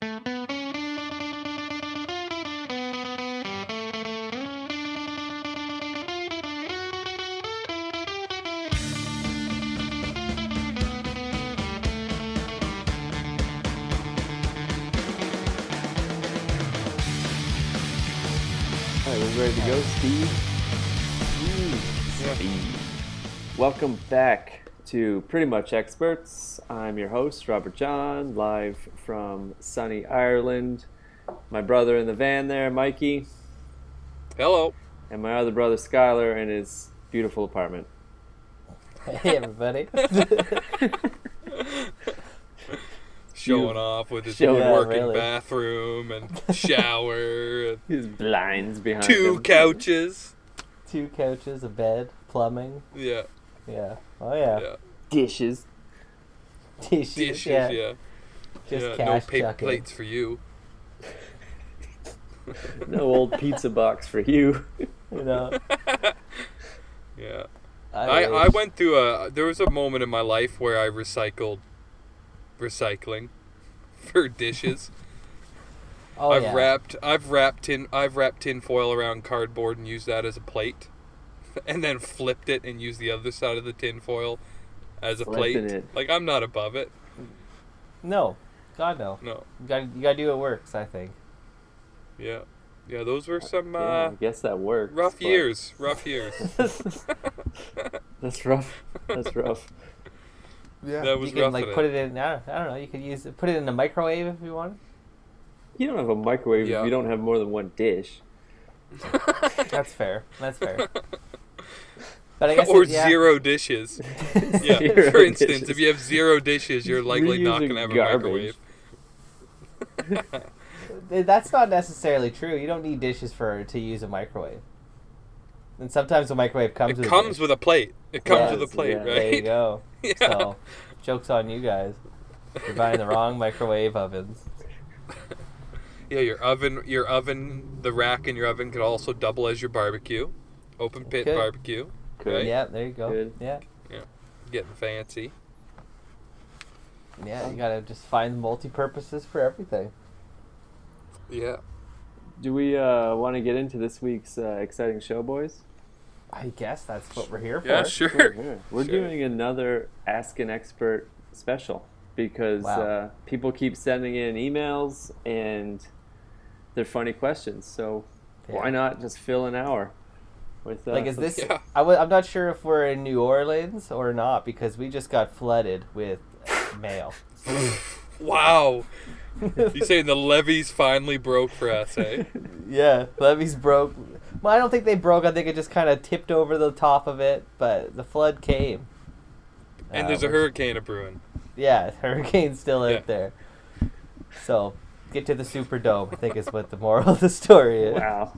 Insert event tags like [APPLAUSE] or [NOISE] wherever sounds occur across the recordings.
All right, we're ready to go, Steve. Steve. Welcome back to Pretty Much Experts. I'm your host, Robert John, live from sunny Ireland. My brother in the van there, Mikey, Hello. and my other brother, Skylar, in his beautiful apartment. [LAUGHS] Hey everybody. [LAUGHS] Showing off with his Showing off, working really. bathroom and [LAUGHS] shower and His blinds behind two him. couches. Two couches, a bed, plumbing. Yeah, Yeah. Oh yeah. yeah. dishes. Dishes. Dishes, yeah. yeah. Just yeah, no paper plates for you. [LAUGHS] No old pizza box for you. [LAUGHS] You know. [LAUGHS] Yeah. I, I, I went through a there was a moment in my life where I recycled recycling for dishes. Oh I've yeah. wrapped I've wrapped tin I've wrapped tin foil around cardboard and used that as a plate. [LAUGHS] And then flipped it and used the other side of the tin foil as a plate. It. Like I'm not above it. No. God no. No. You got you got to do what works. I think. Yeah. Yeah, those were some yeah, uh I guess that works. rough but- years. [LAUGHS] Rough years. [LAUGHS] That's rough. That's rough. yeah. That was you can rough like put it in. I don't, I don't know. You could use it. Put it in the microwave if you want. You don't have a microwave Yeah. if you don't have more than one dish. That's fair. That's fair. But I guess [LAUGHS] or it, yeah. zero dishes. [LAUGHS] Yeah. Zero For instance, dishes. if you have zero dishes, you're likely not gonna have a microwave. [LAUGHS] That's not necessarily true. You don't need dishes for to use a microwave. And sometimes the microwave comes It with a comes dish. with a plate. It comes Yes, with a plate, yeah. right? There you go. yeah. So, jokes on you guys. You're buying the wrong microwave ovens. Yeah, your oven, your oven, the rack in your oven could also double as your barbecue, open pit Could. barbecue. Could. Right. Yeah, there you go. Good. Yeah, Getting fancy. yeah. You gotta just find multi-purposes for everything. Yeah. Do we uh, want to get into this week's uh, exciting show, boys? I guess that's what we're here for. Yeah, sure. Sure. We're Sure. doing another Ask an Expert special because Wow. uh, people keep sending in emails and they're funny questions. So why not just fill an hour with uh, Like, is this? Yeah. I w- I'm not sure if we're in New Orleans or not because we just got flooded with mail. [LAUGHS] Wow. you saying the [LAUGHS] levees finally broke for us, eh? yeah, levees broke. Well, I don't think they broke. I think it just kind of tipped over the top of it, but the flood came. And Uh, there's a hurricane a brewing. Yeah, [LAUGHS] hurricane's still out Yeah. there. So, get to the Superdome. I think is what the moral of the story is. Wow.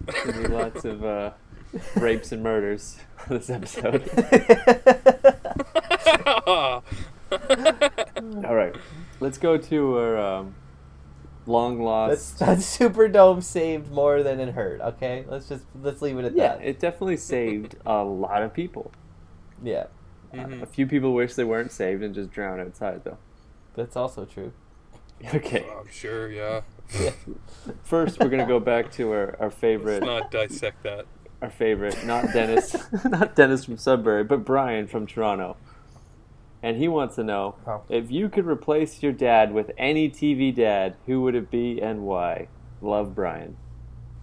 There's gonna lots of uh, [LAUGHS] rapes and murders this episode. [LAUGHS] All right, let's go to our um, long That's, lost. that Superdome saved more than it hurt. Okay, let's just let's leave it at Yeah, that. it definitely saved a lot of people. yeah, Mhm. A few people wish they weren't saved and just drowned outside, though. that's also true. Okay, I'm sure, yeah. first we're gonna go back to our, our favorite, Let's not dissect that. Our favorite, not [LAUGHS] Dennis, not Dennis from Sudbury, but Brian from Toronto. And he wants to know Oh. if you could replace your dad with any TV dad, who would it be and why? Love Brian.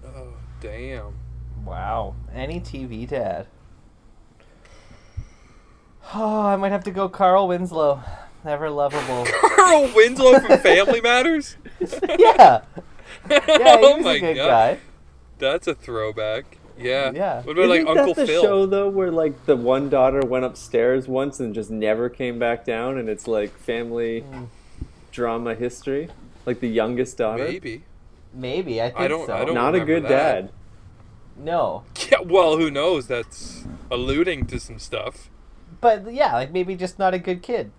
Oh, damn. Wow, any TV dad. Oh, I might have to go Carl Winslow. Never lovable. [LAUGHS] Carl Winslow from Family Matters? [LAUGHS] yeah, yeah, he oh my a good god. guy. That's a throwback. Yeah. Yeah. What about like Isn't Uncle that the Phil? show though, where like the one daughter went upstairs once and just never came back down, and it's like family Mm. drama history, like the youngest daughter. Maybe. Maybe I think I don't- so. I don't- Not a good that. dad. No, [LAUGHS] Yeah, well, who knows? That's alluding to some stuff. but yeah, like maybe just not a good kid.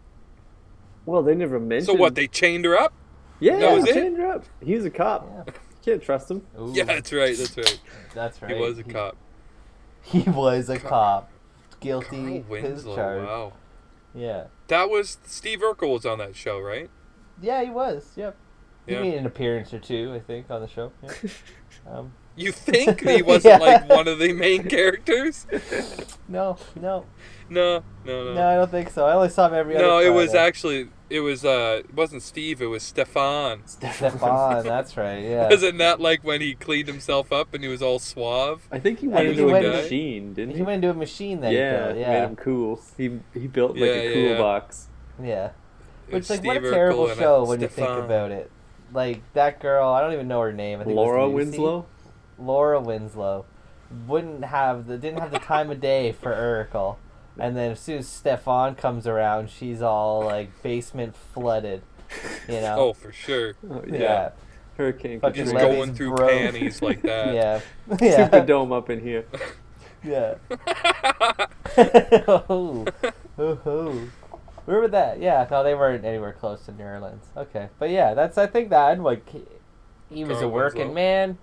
Well, they never mentioned. So what? They chained her up? Yeah, that was it? chained her up. He was a cop. Yeah. Can't trust him. Ooh, Yeah, that's right. That's right. that's right. He was a cop. [LAUGHS] He was a cop, Carl guilty his Winslow. charge. Wow. Yeah, That was Steve Urkel was on that show, right? yeah, he was. Yep. He Yeah. made an appearance or two, I think, on the show. Yeah. [LAUGHS] Um, You think he [LAUGHS] wasn't Yeah. like one of the main characters? [LAUGHS] no, no, No, no, no. no, I don't think so. I only saw him every other. No, it was actually it was uh it wasn't Steve, it was Stefan. [LAUGHS] Stefan. That's right. Yeah. Wasn't that like when he cleaned himself up and he was all suave? I think he went into he a went- machine, didn't He he? went into a machine that yeah, he built. made Yeah. him cool. He he built like Yeah, a cool yeah. box. Yeah. Which like what a terrible Urkel show when you think about it. Like that girl, I don't even know her name. I think it was Laura Lucy. Winslow. Laura Winslow wouldn't have the didn't have the time of day for Urkel. And then as soon as Stefan comes around, she's all like basement flooded. You know? Oh, for sure. Oh, yeah. yeah. Hurricane Fucking Just Levy's going through bro. panties like that. [LAUGHS] Yeah. Yeah. [LAUGHS] Superdome up in here. Yeah. [LAUGHS] oh. Oh. Where would that? Yeah, no, they weren't anywhere close to New Orleans. Okay, but yeah, that's I think that like he, he was a working Winslow. man,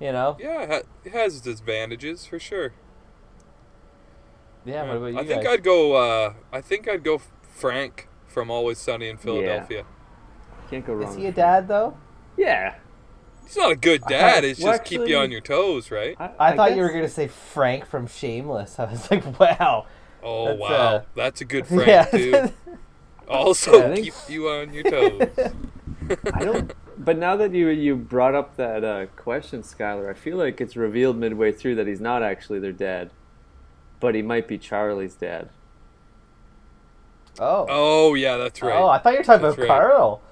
you know. yeah, it has its advantages for sure. Yeah. What about you I think guys? I'd go. Uh, I think I'd go Frank from Always Sunny in Philadelphia. Can't go wrong. Is he a dad though? Yeah. He's not a good dad. It's Well, just keep you on your toes, right? I, thought you were gonna say Frank from Shameless. [LAUGHS] I was like, wow. Oh That's, wow, uh, that's a good [LAUGHS] Frank yeah. [LAUGHS] too. Also, Yeah, keep you on your toes. I don't. But now that you you brought up that uh, question, Skylar, I feel like it's revealed midway through that he's not actually their dad, but he might be Charlie's dad. oh. Oh yeah, that's right. Oh, I thought you were talking That's about right. Carl.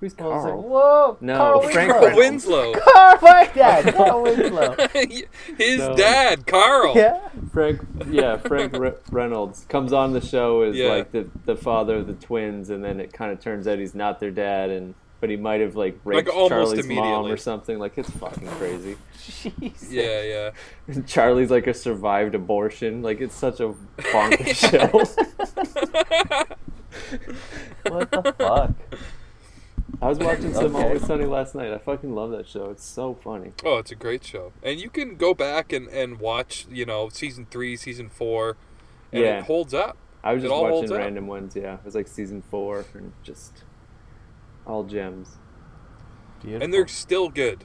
Who's I was like, Carl? whoa. No, Carl Frank Winslow. Winslow. [LAUGHS] Carl, my dad. [LAUGHS] Carl Winslow. [LAUGHS] His No. dad, Carl. Yeah. Frank, yeah, Frank Re- Reynolds comes on the show as Yeah. like the the father of the twins, and then it kind of turns out he's not their dad, and but he might have like raped almost Charlie's mom or something. Like it's fucking crazy. [LAUGHS] Jesus. Yeah, yeah. And [LAUGHS] Charlie's like a survived abortion. Like it's such a bonkers [LAUGHS] show. What the fuck? I was watching some Okay. Always Sunny last night. I fucking love that show. It's so funny. Oh, it's a great show, and you can go back and, and watch, you know, season three, season four, and Yeah. it holds up. I was just all holds watching up. random ones. Yeah, it was like season four and just all gems. Beautiful. and they're still good.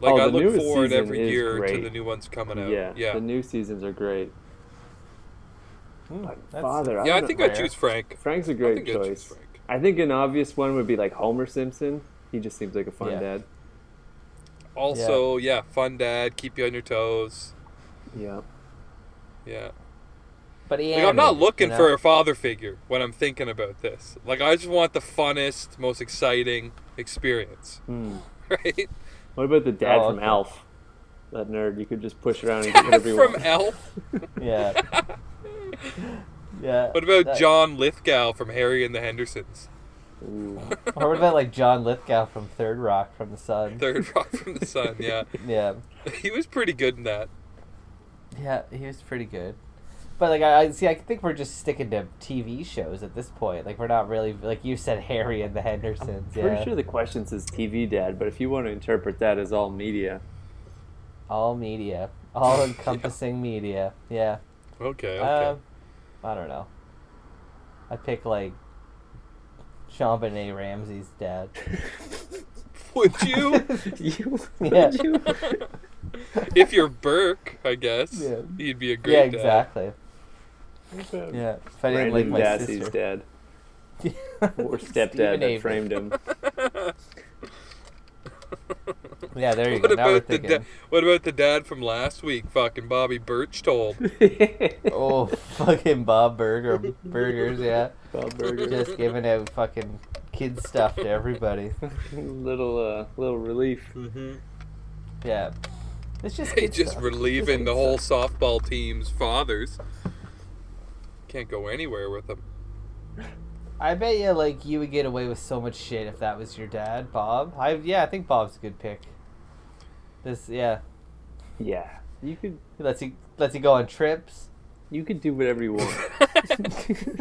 Like Oh, I look forward every is year to the new ones coming out. Yeah, yeah, The new seasons are great. Hmm, like, that's- Father, I yeah. I don't think. I'd choose Frank. Frank's a great I'd choice. Frank. I think an obvious one would be like Homer Simpson. He just seems like a fun Yeah. dad. Also, yeah. fun dad, keep you on your toes. Yeah. Yeah. But he Like, I'm not looking you for a father figure when I'm thinking about this. Like I just want the funnest, most exciting experience, Hmm. [LAUGHS] right? What about the dad Oh, from okay. Alf? That nerd you could just push around and [LAUGHS] get whatever you From. Elf. [LAUGHS] Yeah. Yeah. What about that- John Lithgow from Harry and the Hendersons? Ooh. Or what about like John Lithgow from Third Rock from the Sun? Third Rock from the Sun. Yeah, Yeah. he was pretty good in that. Yeah, he was pretty good. But like I, I see, I think we're just sticking to TV shows at this point. Like we're not really like you said, Harry and the Hendersons. Pretty yeah, sure the question says TV dad, but if you want to interpret that as all media, all media, all encompassing [LAUGHS] media. Yeah. Okay, okay. Um, I don't know. I pick like JonBenét Ramsey's dad. [LAUGHS] Would you? [LAUGHS] you, Yeah. would you? if you're Burke, I guess Yeah. he'd be a great yeah, dad. exactly. Yeah. If I didn't like Brendan my Dassey's sister. dad [LAUGHS] or Steven stepdad that Avery. framed him. [LAUGHS] Yeah, there you What go. Now we're about the thinking. da- what about the dad from last week? Fucking Bobby Berchtold. [LAUGHS] Oh, fucking Bob Burger burgers, yeah. Bob Burger. Just giving out fucking kid stuff to everybody. little uh, little relief. mm-hmm. Yeah. It's just They kid just stuff. relieving the whole softball team's fathers. Can't go anywhere with them. I bet you like you would get away with so much shit if that was your dad, Bob. I yeah, I think Bob's a good pick. This yeah, Yeah, you could he lets you lets you go on trips. you could do whatever you want. [LAUGHS]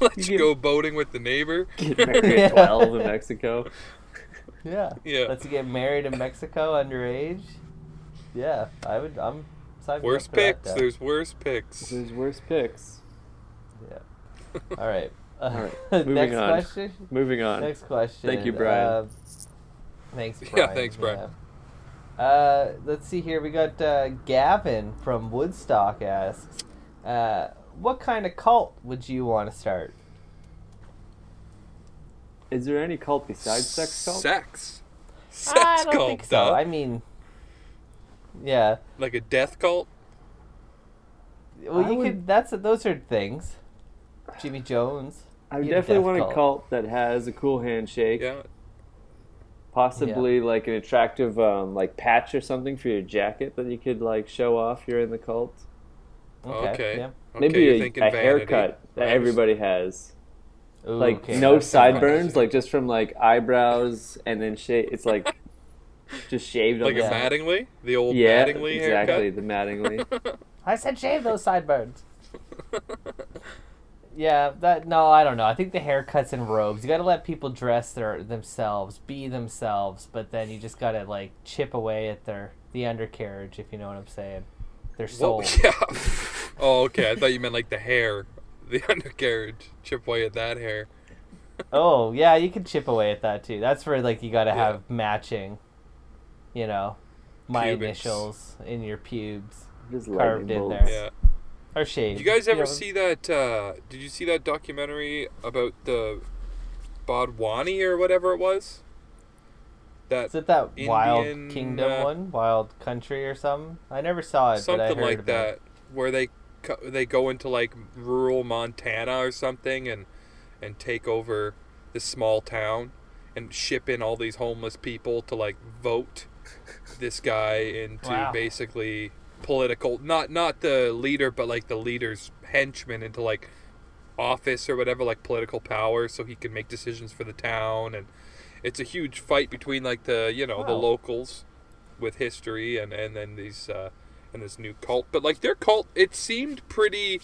Let You you get- go boating with the neighbor. Get married at [LAUGHS] twelve in Mexico. Yeah, Yeah. Lets you get married in Mexico underage. Yeah, I would. I'm. signing Worst for that, picks. There's worse picks. There's worse picks. Yeah. All right. [LAUGHS] Uh, right, [LAUGHS] moving next on. question. Moving on. Next question. Thank you, Brian. Uh, Thanks, [LAUGHS] Yeah, Brian. thanks, Brian. Yeah. Uh, let's see here. We got uh, Gavin from Woodstock asks, uh, "What kind of cult would you want to start?" Is there any cult besides sex cult? Sex. Sex I don't cult, think so. duh. I mean, yeah. Like a death cult. Well, I you would- could. That's those are things. Jimmy Jones. I definitely death want a cult. cult that has a cool handshake. Yeah. Possibly like an attractive um, like patch or something for your jacket that you could like show off you're in the cult. Okay. Okay. Yeah. Maybe you're a, a vanity. haircut that Right. everybody has. Ooh, Like okay, no that's sideburns, like just from like eyebrows and then shave. It's like [LAUGHS] just shaved Like the a Yeah. Mattingly, the old yeah, Mattingly exactly haircut. the Mattingly. [LAUGHS] I said shave those sideburns. [LAUGHS] Yeah, that no, I don't know. I think the haircuts and robes. You got to let people dress their themselves, be themselves, but then you just got to like chip away at their the undercarriage, if you know what I'm saying. Their soul. Whoa, [LAUGHS] yeah. Oh, okay. I thought you meant like the hair, the [LAUGHS] undercarriage. Chip away at that hair. oh yeah, you can chip away at that too. That's where like you got to Yeah. have matching. You know, my Pubics. initials in your pubes just Carved in bolts. there. Yeah. Or shaved. Did you guys ever know. see that? Uh, did you see that documentary about the Bodwani or whatever it was? That Is it that Wild Kingdom uh, one, Wild Country or something? I never saw it, but I something like that, it. where they they go into like rural Montana or something and and take over this small town and ship in all these homeless people to like vote this guy into Wow. basically political not not the leader but like the leader's henchman into like office or whatever like political power so he can make decisions for the town and it's a huge fight between like the you know the locals with history and and then these uh and this new cult but like their cult it seemed pretty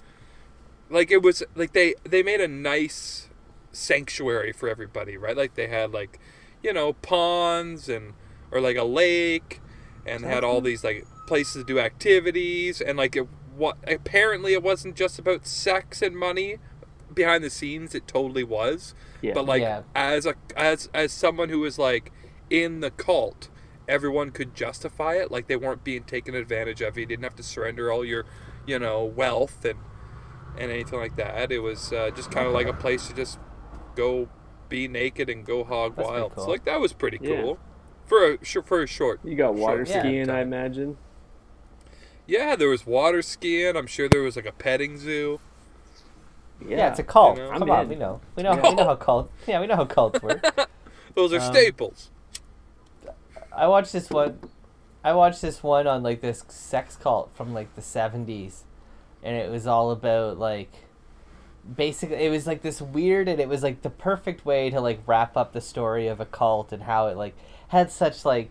like it was like they they made a nice sanctuary for everybody right? Like they had like you know ponds and or like a lake and had all these like places to do activities and like it what apparently it wasn't just about sex and money behind the scenes it totally was Yeah. but like Yeah. as a as as someone who was like in the cult everyone could justify it like they weren't being taken advantage of you didn't have to surrender all your you know wealth and and anything like that it was uh, just kind of like a place to just go be naked and go hog That's wild cool. so like that was pretty Yeah. Cool for a sh- for a short you got water short skiing, I imagine. yeah there was water skiing i'm sure there was like a petting zoo Yeah, it's a cult. You know? Come I'm on, we know. We know. Yeah. [LAUGHS] We know how cult. Yeah, we know how cults work. [LAUGHS] those are Um, staples I watched this one. I watched this one on like this sex cult from like the seventies, and it was all about like, basically, it was like this weird, and it was like the perfect way to like wrap up the story of a cult and how it like had such like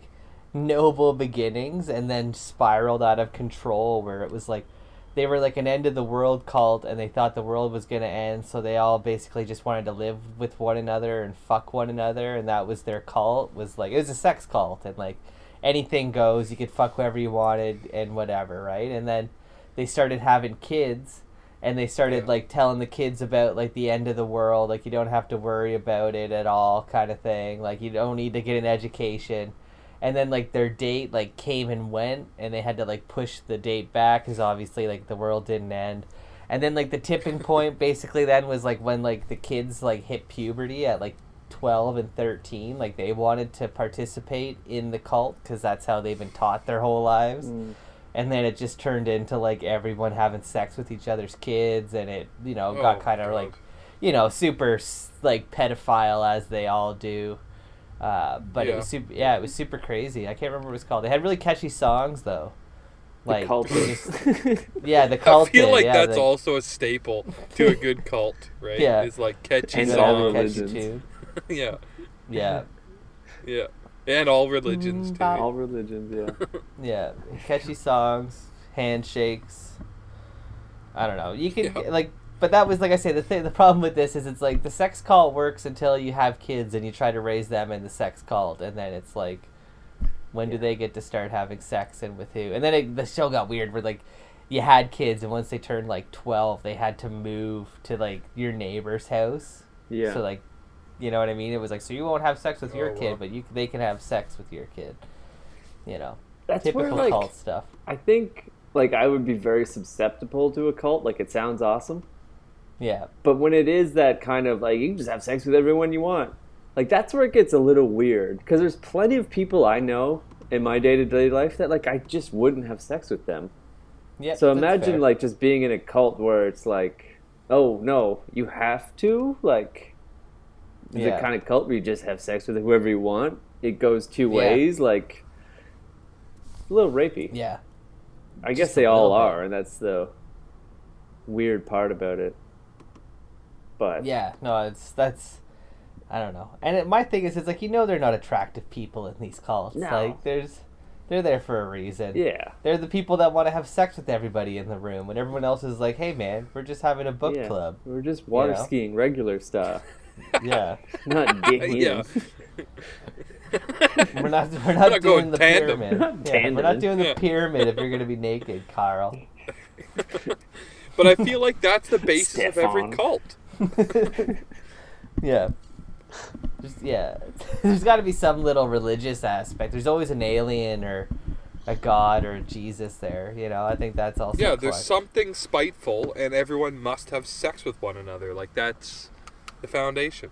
noble beginnings and then spiraled out of control where it was like they were like an end of the world cult and they thought the world was going to end so they all basically just wanted to live with one another and fuck one another and that was their cult was like it was a sex cult and like anything goes you could fuck whoever you wanted and whatever right? And then they started having kids and they started Yeah. like telling the kids about like the end of the world like you don't have to worry about it at all kind of thing like you don't need to get an education and then like their date like came and went and they had to like push the date back because obviously like the world didn't end and then like the tipping [LAUGHS] point basically then was like when like the kids like hit puberty at like 12 and 13 like they wanted to participate in the cult because that's how they've been taught their whole lives Mm. And then it just turned into like everyone having sex with each other's kids and it you know got Oh, kind of like you know super like pedophile as they all do uh, but it Yeah. was super yeah it was super crazy i can't remember what it was called they had really catchy songs though like the cult. just- [LAUGHS] yeah the cult I feel did, like yeah, that's like, also a staple to a good cult, right? Yeah. It's like catchy And gotta all have a songs. catchy [LAUGHS] yeah, yeah yeah, and all religions Mm, too. All religions, yeah. [LAUGHS] Yeah, catchy songs, handshakes. I don't know. You can Yeah. like, but that was like I say. The thing, the problem with this is it's like the sex cult works until you have kids and you try to raise them in the sex cult, and then it's like, when do they get to start having sex and with who? And then it, the show got weird where like. You had kids, and once they turned like twelve, they had to move to like your neighbor's house. Yeah. So like, You know what I mean? It was like, so you won't have sex with your Oh, kid, wow. but you they can have sex with your kid. You know, That's typical where, like, cult stuff. I think like I would be very susceptible to a cult. Like it sounds awesome, Yeah, but when it is that kind of like you can just have sex with everyone you want, like that's where it gets a little weird. Because there's plenty of people I know in my day to day life that like I just wouldn't have sex with them. yeah. So imagine fair. like just being in a cult where it's like, oh no, you have to like. The kind of cult where you just have sex with whoever you want. It goes two Yeah. ways, like a little rapey. yeah, I Just guess they all little bit. are, and that's the weird part about it. But yeah. No, it's that's. I don't know. And it, my thing is, it's like you know they're not attractive people in these cults. No. Like there's, they're there for a reason. yeah, They're the people that want to have sex with everybody in the room, when everyone else is like, "Hey, man, we're just having a book yeah. club." We're just water know? skiing, regular stuff, [LAUGHS] Yeah, not digging Yeah. we're not [LAUGHS] [LAUGHS] we're not, not doing the tandem. pyramid. Not Yeah, we're not doing the Yeah. pyramid if you're gonna be [LAUGHS] naked, Carl. But I feel like that's the basis of every cult. yeah. Just, yeah. There's got to be some little religious aspect. There's always an alien or a god or a Jesus there. You know, I think that's also. Yeah, there's fun. something spiteful, and everyone must have sex with one another. Like that's the foundation.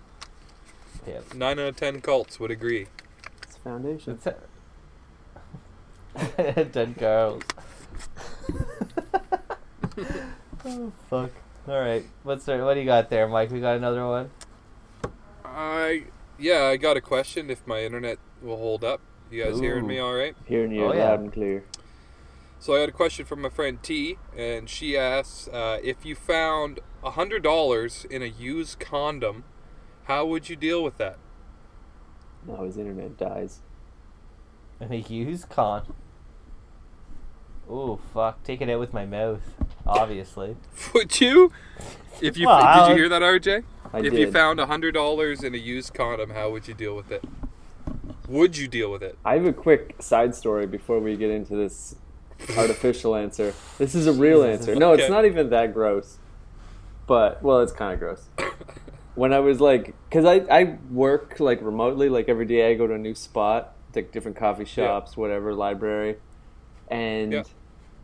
Yeah. Nine out of ten cults would agree. It's foundation. It's a- [LAUGHS] Dead girls. [LAUGHS] oh fuck! All right, what's there, what do you got there, Mike? We got another one. I yeah, I got a question. If my internet will hold up, you guys hearing me all right? Hearing you Oh, yeah. loud and clear. So I got a question from my friend T, and she asks uh, if you found a hundred dollars in a used condom, how would you deal with that? Now his internet dies. And a used con. Ooh, fuck! Take it out with my mouth. Obviously. [LAUGHS] Would you? If you Well, did you hear that, RJ? I if did. you found a hundred dollars in a used condom, how would you deal with it? Would you deal with it? I have a quick side story before we get into this [LAUGHS] artificial answer. This is a real Jesus. answer. No, it's not even that gross. But well, it's kind of gross. When I was like, because I I work like remotely, like every day I go to a new spot, like different coffee shops, whatever, library, and. Yeah.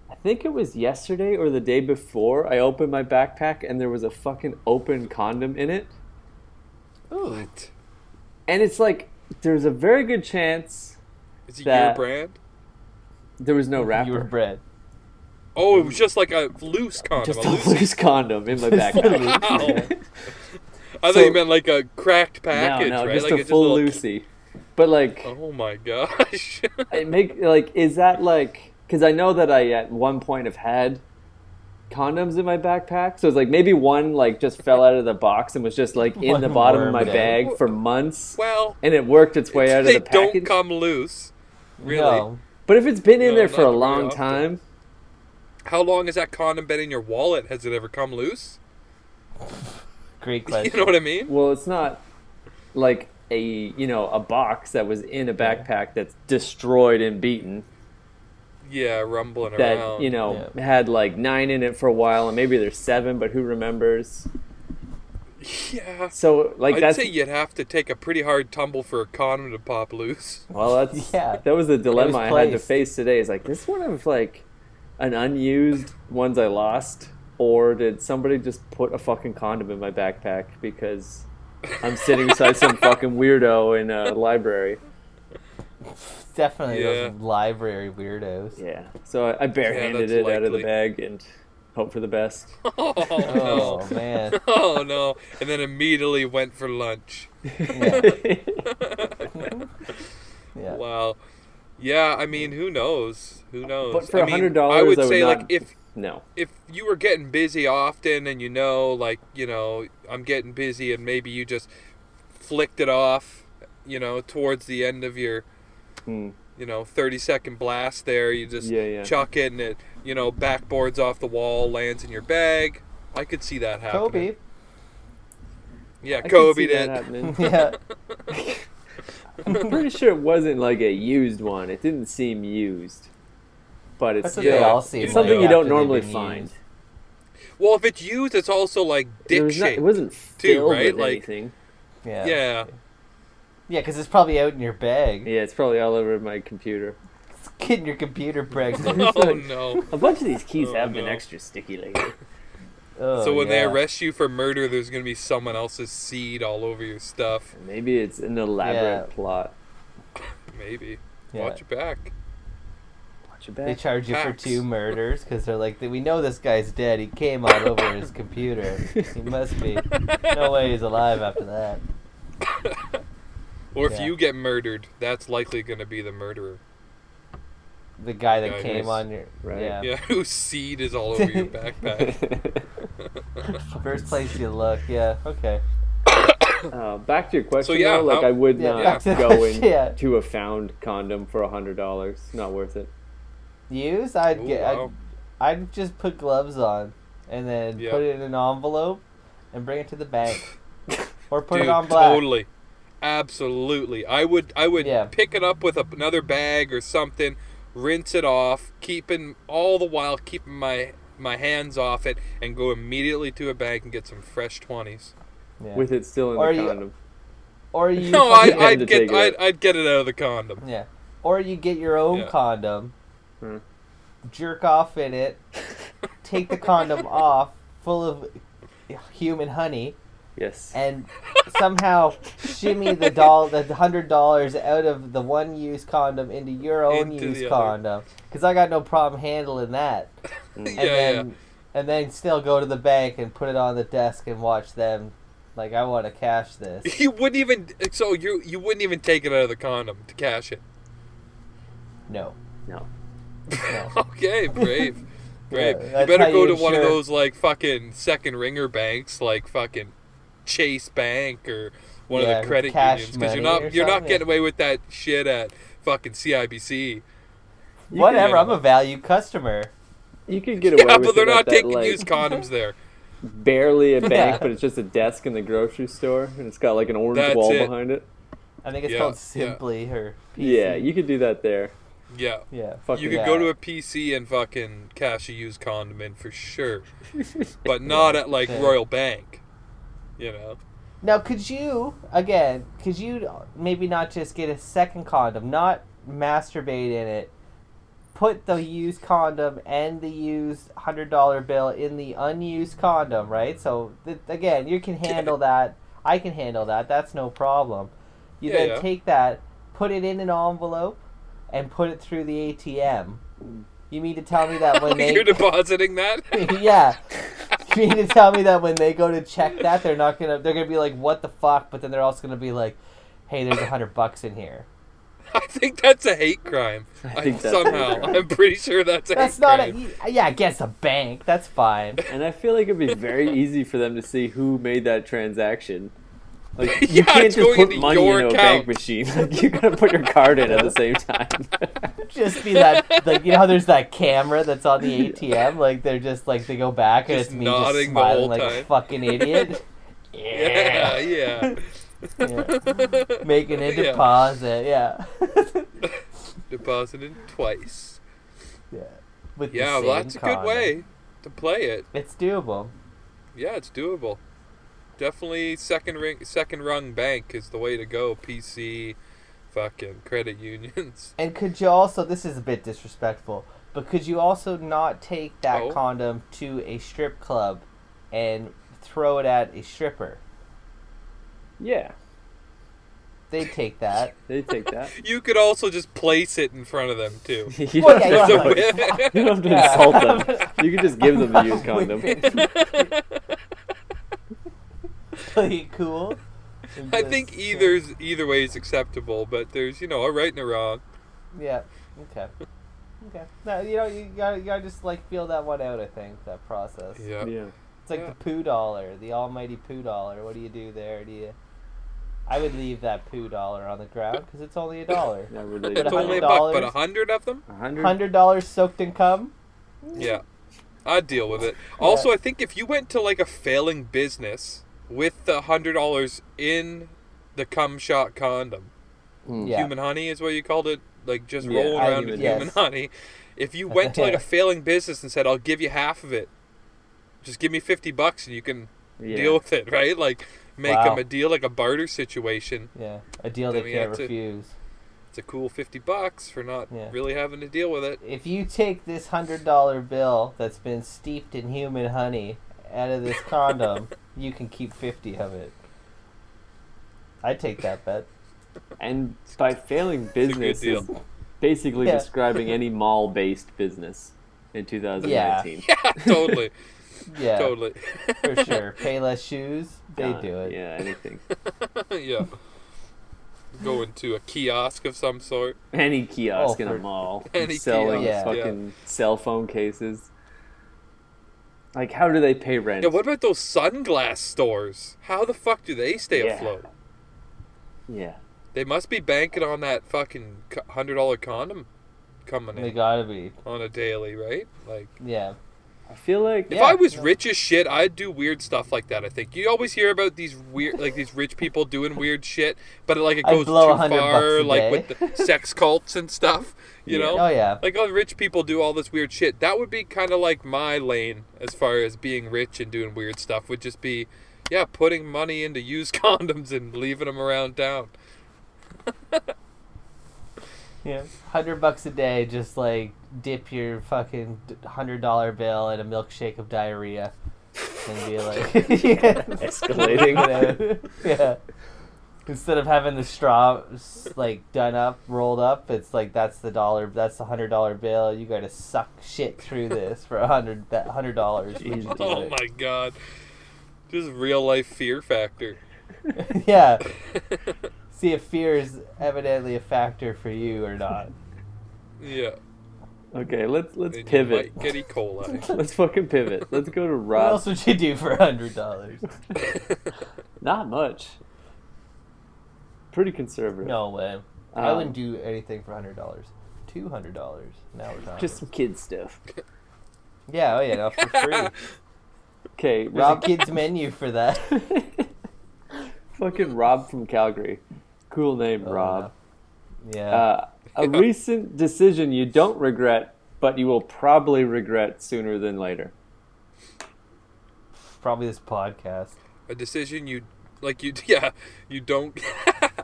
I think it was yesterday or the day before I opened my backpack and there was a fucking open condom in it. What? And it's like there's a very good chance Is it That- your brand? there was no [LAUGHS] wrapper. You were bred. Oh, it was just like a loose condom. Just a a loose. loose condom in my backpack. [LAUGHS] Wow. I So- thought you meant like a cracked no, package, no, right? just like a it's full little- Lucy. But like, Oh my gosh. [LAUGHS] I make like, is that like? Because I know that I at one point have had condoms in my backpack, so it's like maybe one like just fell out of the box and was just like in One the bottom of my wormed bag for months, well, and it worked its way out of they the package. They don't come loose. Really? No. but if it's been in No, there for a long often. time, How long has that condom been in your wallet? Has it ever come loose? [LAUGHS] Great question. [LAUGHS] You know what I mean? well, it's not like a you know a box that was in a backpack that's destroyed and beaten. Yeah, rumbling that around. you know Yeah. had like nine in it for a while, and maybe there's seven, but who remembers? Yeah. So like I'd that's say you'd have to take a pretty hard tumble for a condom to pop loose. well, that's [LAUGHS] Yeah. That was the dilemma I had to face today. Is like this one of like an unused ones I lost, or did somebody just put a fucking condom in my backpack because I'm sitting beside some [LAUGHS] fucking weirdo in a library? Definitely Yeah. those library weirdos. Yeah. So I, I barehanded that's it out of the bag and hope for the best. [LAUGHS] Oh Oh man. [LAUGHS] Oh no. And then immediately went for lunch. Yeah. Yeah. Wow. Yeah, I mean, who knows? Who knows? But for I $100, I would I would say not- like if no. if you were getting busy often and you know like you know i'm getting busy and maybe you just flicked it off you know towards the end of your Hmm. you know 30 second blast there you just Yeah, yeah. chuck it and it you know backboards off the wall lands in your bag i could see that happening Kobe. yeah I kobe did. [LAUGHS] [LAUGHS] Yeah. [LAUGHS] [LAUGHS] I'm pretty sure it wasn't like a used one. It didn't seem used, but it's That's what Yeah. they all seem it's It's something like you don't after they've normally been find. used. well if it's used it's also like It dick was not- shaped it wasn't too, right? with Like- anything. Yeah. Yeah. Yeah, because it's probably out in your bag. Yeah, it's probably all over my computer. It's getting your computer pregnant. [LAUGHS] Oh no. [LAUGHS] A bunch of these keys Oh, have been no. extra sticky lately. Oh, so when they arrest you for murder, there's gonna be someone else's seed all over your stuff. Maybe it's an elaborate Yeah. plot. [LAUGHS] Maybe. Yeah. Watch your back. Watch your back. They charge you for two murders because they're like, we know this guy's dead. He came all over his computer. He must be. No way he's alive after that. [LAUGHS] Or if Yeah. you get murdered, that's likely gonna be the murderer. The guy that Yeah, came on your right. yeah. Yeah, [LAUGHS] whose seed is all over your backpack. [LAUGHS] First place you look, yeah, okay. [COUGHS] uh, back to your question, yeah, though, like how- I would Yeah, not back [LAUGHS] to go question, into yeah. a found condom for a hundred dollars. Not worth it. Used, I'd Ooh, get, wow. I'd, I'd just put gloves on, and then Yeah. put it in an envelope, and bring it to the bank, [LAUGHS] or put Dude, it on black. totally. Absolutely. I would I would Yeah. pick it up with a, another bag or something, rinse it off, keeping all the while keeping my my hands off it and go immediately to a bank and get some fresh 20s. Yeah. With it still in Or the you- condom. or you [LAUGHS] No, I, I'd, get I'd. I'd get it out of the condom. Yeah. Or you get your own Yeah. condom, Hmm. jerk off in it, [LAUGHS] take the condom off, full of human honey, Yes. and somehow shimmy the doll, the hundred dollars out of the one use condom into your own Into use condom. Because I got no problem handling that. Mm. And Yeah, then, and then still go to the bank and put it on the desk and watch them. Like I want to cash this. [LAUGHS] You wouldn't even so you you wouldn't even take it out of the condom to cash it. No. No. No. [LAUGHS] okay, brave. [LAUGHS] Brave. Yeah, you better go you to one of those like fucking second ringer banks like fucking Chase Bank or one Yeah, of the credit Cash unions because you're not you're not getting away with that shit at fucking CIBC. You Whatever. could- I'm a valued customer. You could get away Yeah, with but they're not that, taking like, used condoms there. [LAUGHS] barely a bank, Yeah. but it's just a desk in the grocery store, and it's got like an orange That's wall it. behind it. I think it's Yeah, called yeah. Simplii or PC. Yeah, you could do that there. Yeah. Yeah. Fucking You could yeah. go to a PC and fucking cash a used condom in for sure, but [LAUGHS] not at like Yeah. Royal Bank. You know. Now, could you again? Could you uh, maybe not just get a second condom, not masturbate in it? Put the used condom and the used hundred dollar bill in the unused condom, right? So th- again, you can handle that. I can handle that. That's no problem. You Yeah, then yeah. take that, put it in an envelope, and put it through the ATM. You mean to tell me that when [LAUGHS] they You're depositing that? [LAUGHS] yeah. [LAUGHS] You mean to tell me that when they go to check that, they're not gonna they're gonna be like, "What the fuck?" But then they're also gonna be like, "Hey, there's a hundred bucks in here." [LAUGHS] I think that's a hate crime. I I think that's a hate somehow, crime. I'm pretty sure that's a That's hate not crime. a yeah. Against a bank, that's fine. [LAUGHS] And I feel like it'd be very [LAUGHS] easy for them to see who made that transaction. Like Yeah, you can't just put money your into a account. bank machine. Like you gotta put your card in at the same time. Just be that like you know how there's that camera that's on the ATM. Like they're just like they go back and Just it's me just nodding the smiling whole like a fucking idiot. Yeah, yeah. Yeah. [LAUGHS] Making a deposit. Yeah. [LAUGHS] Deposited twice. yeah. With Yeah, well, that's a good way to play it. It's doable. Yeah, it's doable. Definitely second ring, second rung bank is the way to go. PC, fucking credit unions. [LAUGHS] And could you also, this is a bit disrespectful, but could you also not take that Oh. condom to a strip club and throw it at a stripper? Yeah, They take that. [LAUGHS] they take that. [LAUGHS] You could also just place it in front of them too. [LAUGHS] you, Well, don't yeah, have you to, don't have way- you don't have to insult them. You can just give them the used condom. Play it cool. I think either either way is acceptable, but there's you know a right and a wrong. Yeah. Okay. Okay. No, you know, you gotta, you gotta just like feel that one out. I think that process. Yeah. Yeah. It's like Yeah. the poo dollar, the almighty poo dollar. What do you do there? Do you? I would leave that poo dollar on the ground because it's only a [LAUGHS] dollar. That would leave But It's a only hundred a buck, but a hundred of them. a hundred. Hundred dollars soaked in cum. Yeah, I'd deal with it. Also, I think if you went to like a failing business with the hundred dollars in the cum shot condom, Mm. Yeah. human honey is what you called it, like just Yeah, rolling around do in it, human honey. If you went to like [LAUGHS] a failing business and said, "I'll give you half of it," just give me fifty bucks and you can Yeah. deal with it, right? Like make Wow. them a deal like a barter situation. Yeah, a deal Then they can't have to- refuse. It's a cool fifty bucks for not Yeah. really having to deal with it. If you take this hundred dollar bill that's been steeped in human honey out of this condom, [LAUGHS] you can keep fifty of it. I'd take that bet. And by failing business is basically Yeah. describing any [LAUGHS] mall-based business in 2019. [LAUGHS] Yeah, totally, Yeah, totally. for sure. [LAUGHS] Payless shoes, they Uh, do it. Yeah, anything. [LAUGHS] yeah. Go into a kiosk of some sort. Any kiosk Oh, in a mall [LAUGHS] Any selling kiosk, yeah. fucking cell phone cases. Like, how do they pay rent? Yeah, what about those sunglass stores? How the fuck do they stay Yeah. afloat? Yeah. They must be banking on that fucking hundred dollar condom coming They in They gotta be. on a daily, right? Like, Yeah. I feel like if Yeah, I was rich as shit, I'd do weird stuff like that. I think you always hear about these weird, like these rich people doing weird shit, but like it goes too far, like with the [LAUGHS] sex cults and stuff. You Yeah. know, Oh yeah. like all rich people do all this weird shit. That would be kind of like my lane as far as being rich and doing weird stuff. Would just be, yeah, putting money into used [LAUGHS] condoms and leaving them around town. [LAUGHS] Yeah. Hundred bucks a day, just like dip your fucking hundred dollar bill in a milkshake of diarrhea, and be like, [LAUGHS] [LAUGHS] yeah. Escalating. [LAUGHS] yeah. Instead of having the straw like done up, rolled up, it's like that's the dollar, that's the hundred dollar bill. You got to suck shit through this for a hundred that hundred dollars. when you Oh it. my god, just real life fear factor. yeah. See if fear is evidently a factor for you or not. yeah. Okay, let's let's And you pivot. might get E. coli. [LAUGHS] Let's fucking pivot. Let's go to Rob. What else would you do for a hundred dollars? [LAUGHS] Not much. Pretty conservative. No way. I Um, wouldn't do anything for hundred dollars. Two hundred dollars. Now we're talking. Just some kid stuff. yeah, oh yeah, no, for free. [LAUGHS] Okay, There's Rob. a kids menu for that. fucking Rob from Calgary. Cool name, Oh, Rob. Yeah. Uh, a recent decision you don't regret, but you will probably regret sooner than later. Probably this podcast. A decision you like you [LAUGHS] yeah you don't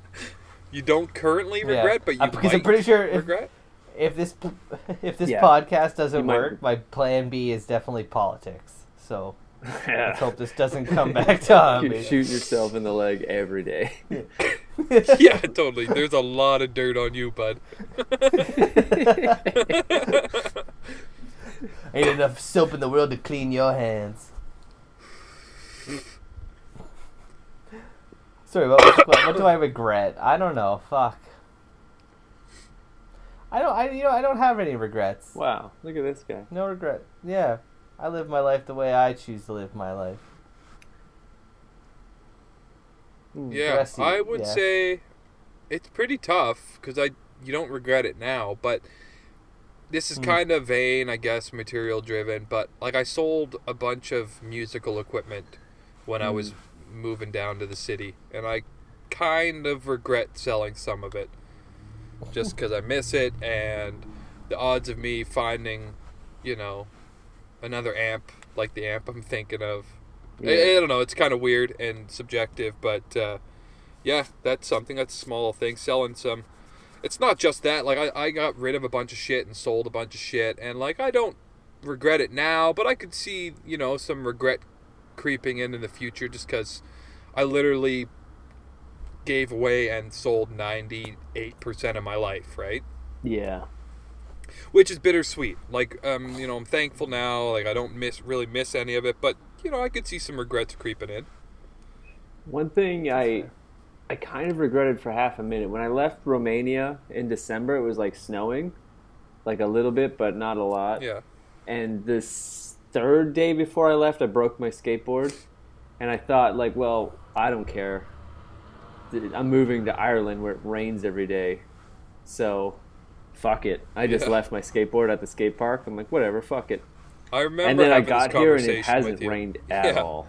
[LAUGHS] you don't currently Yeah. regret, but you Uh, because might I'm pretty sure if, regret. if this [LAUGHS] if this Yeah. podcast doesn't You might- work, my plan B is definitely politics. So let's hope this doesn't come back to haunt You shoot yourself in the leg every day. [LAUGHS] yeah, totally. There's a lot of dirt on you, bud. [LAUGHS] Ain't enough soap in the world to clean your hands. Sorry, what, what, what do I regret? I don't know. Fuck. I don't. I you know I don't have any regrets. wow, look at this guy. No regret. Yeah, I live my life the way I choose to live my life. Hmm. Yeah, Dressy, I would yeah. say it's pretty tough because I you don't regret it now, but this is Mm. kind of vain, I guess, material driven. But like I sold a bunch of musical equipment when I Hmm. was moving down to the city, and I kind of regret selling some of it just because I miss it and the odds of me finding, you know, another amp like the amp I'm thinking of I, I don't know. It's kind of weird and subjective, but uh, yeah, that's something. That's a small thing. Selling some. It's not just that. Like I, I got rid of a bunch of shit and sold a bunch of shit, and like I don't regret it now, but I could see you know some regret creeping in in the future just because I literally gave away and sold ninety eight percent of my life, right? Yeah. which is bittersweet. Like, um, you know, I'm thankful now. Like, I don't miss really miss any of it, but you know, I could see some regrets creeping in. One thing I I kind of regretted for half a minute when I left Romania in December. It was like snowing, like a little bit, but not a lot. Yeah, And this third day before I left, I broke my skateboard, and I thought like, well, I don't care. I'm moving to Ireland where it rains every day, so fuck it. I just Yeah. left my skateboard at the skate park. I'm like, whatever, fuck it. I remember. and then I got here and it hasn't rained [LAUGHS] at Yeah. all.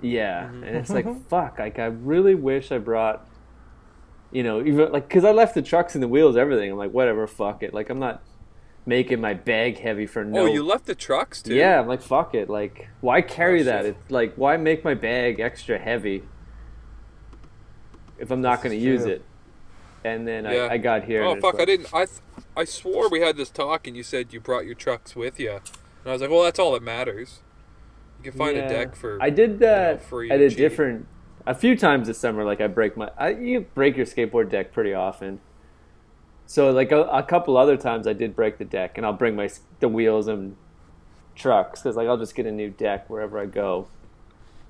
Yeah, Mm-hmm. and it's like fuck. Like I really wish I brought, you know, even like because I left the trucks and the wheels, everything. I'm like, whatever, fuck it. Like I'm not making my bag heavy for no. Oh, you left the trucks too. Yeah, I'm like fuck it. Like, why carry Oh, that? It's like, why make my bag extra heavy if I'm not going to use it? And then Yeah. I, I got here. Oh fuck! I didn't. I th- I swore we had this talk, and you said you brought your trucks with you, and I was like, well, that's all that matters. You can find Yeah. a deck for. I did that free at a cheap. different, a few times this summer. Like I break my, I you break your skateboard deck pretty often. So like a, a couple other times I did break the deck, and I'll bring my the wheels and trucks because like I'll just get a new deck wherever I go,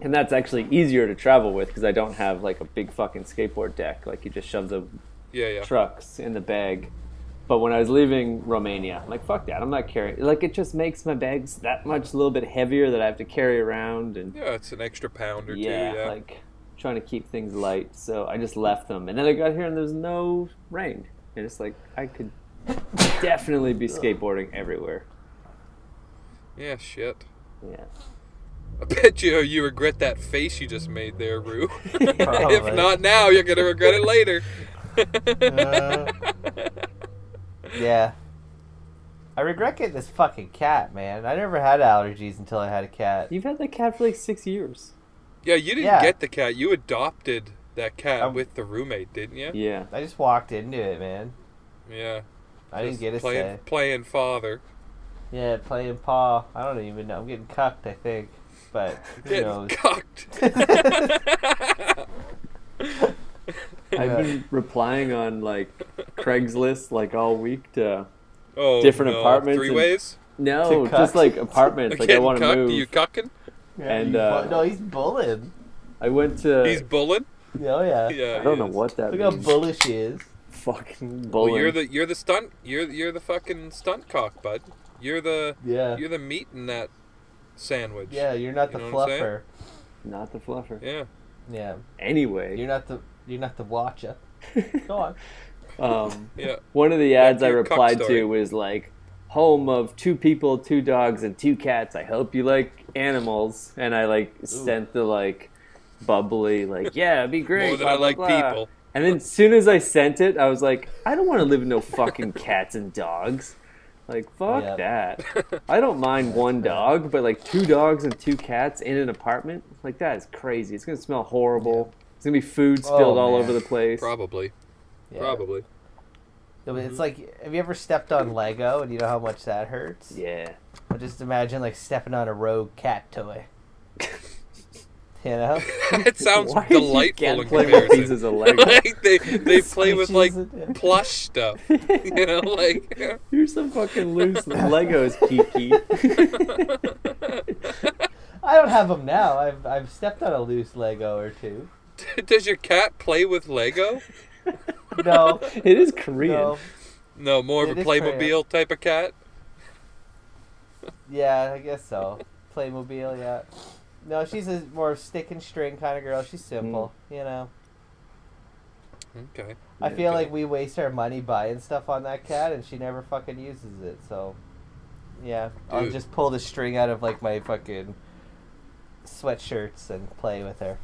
and that's actually easier to travel with because I don't have like a big fucking skateboard deck. Like you just shove the Yeah, yeah. trucks in the bag. But when I was leaving Romania, I'm like fuck that, I'm not carrying. Like it just makes my bags that much a little bit heavier that I have to carry around and Yeah, it's an extra pound or yeah, two. Yeah. like trying to keep things light. So I just left them, and then I got here and there's no rain, and it's like I could definitely be skateboarding everywhere. yeah, shit. Yeah, I bet you you regret that face you just made there, Rue. [LAUGHS] if not now, you're gonna regret it later. Uh, yeah. I regret getting this fucking cat, man. I never had allergies until I had a cat. you've had that cat for like six years. yeah, you didn't Yeah. get the cat. You adopted that cat Um, with the roommate, didn't you? Yeah, I just walked into it, man. Yeah. I didn't Just get a playing, say. Playing father. Yeah, playing paw. I don't even know. I'm getting cucked, I think. But who Getting knows? cucked. [LAUGHS] [LAUGHS] [LAUGHS] [LAUGHS] I've been replying on like Craigslist like all week to oh, Different no. apartments Three and- ways? no, just like apartments. like I Getting want to cucked? move. You cucking? Yeah, And, you uh, no, he's bullying. I went to. He's bullying? Oh yeah. Yeah. I don't know is. what that Look how bullish he is. Fucking Well, you're the you're the stunt you're you're the fucking stunt cock, bud. You're the Yeah. you're the meat in that sandwich. Yeah, you're not the You know what I'm saying? fluffer. not the fluffer. Yeah. Yeah. Anyway, You're not the you're not the watcher. Go on. um, Yeah. one of the ads I replied to was like, "Home of two people, two dogs, and two cats. I hope you like animals." And I like sent the like bubbly like, [LAUGHS] "Yeah, it'd be great." More than blah, I like blah." people. And then as soon as I sent it, I was like, "I don't want to live with no fucking [LAUGHS] cats and dogs." Like fuck Yeah. that. [LAUGHS] I don't mind one dog, but like two dogs and two cats in an apartment, like that is crazy. It's gonna smell horrible. It's gonna be food oh, spilled Oh, all over the place. Probably. Yeah. Probably. No, but It's like have you ever stepped on Lego and you know how much that hurts? Yeah. Well, just imagine like stepping on a rogue cat toy. [LAUGHS] You know? [LAUGHS] it sounds Why is your delightful cat in playing with pieces of Lego? [LAUGHS] like they they play with like Squishes plush stuff. You know, like You're some fucking loose Legos, Kiki. I don't have them now. I've I've stepped on a loose Lego or two. [LAUGHS] does your cat play with Lego? [LAUGHS] No. it is Korean. no. No, more of a is Playmobil type of cat. Yeah, I guess so. Playmobil, yeah. No, she's a more stick and string kind of girl. She's simple, Hmm. you know. Okay. I feel Okay. like we waste our money buying stuff on that cat, and she never fucking uses it. So, yeah, I'll just pull the string out of like my fucking sweatshirts and play with her.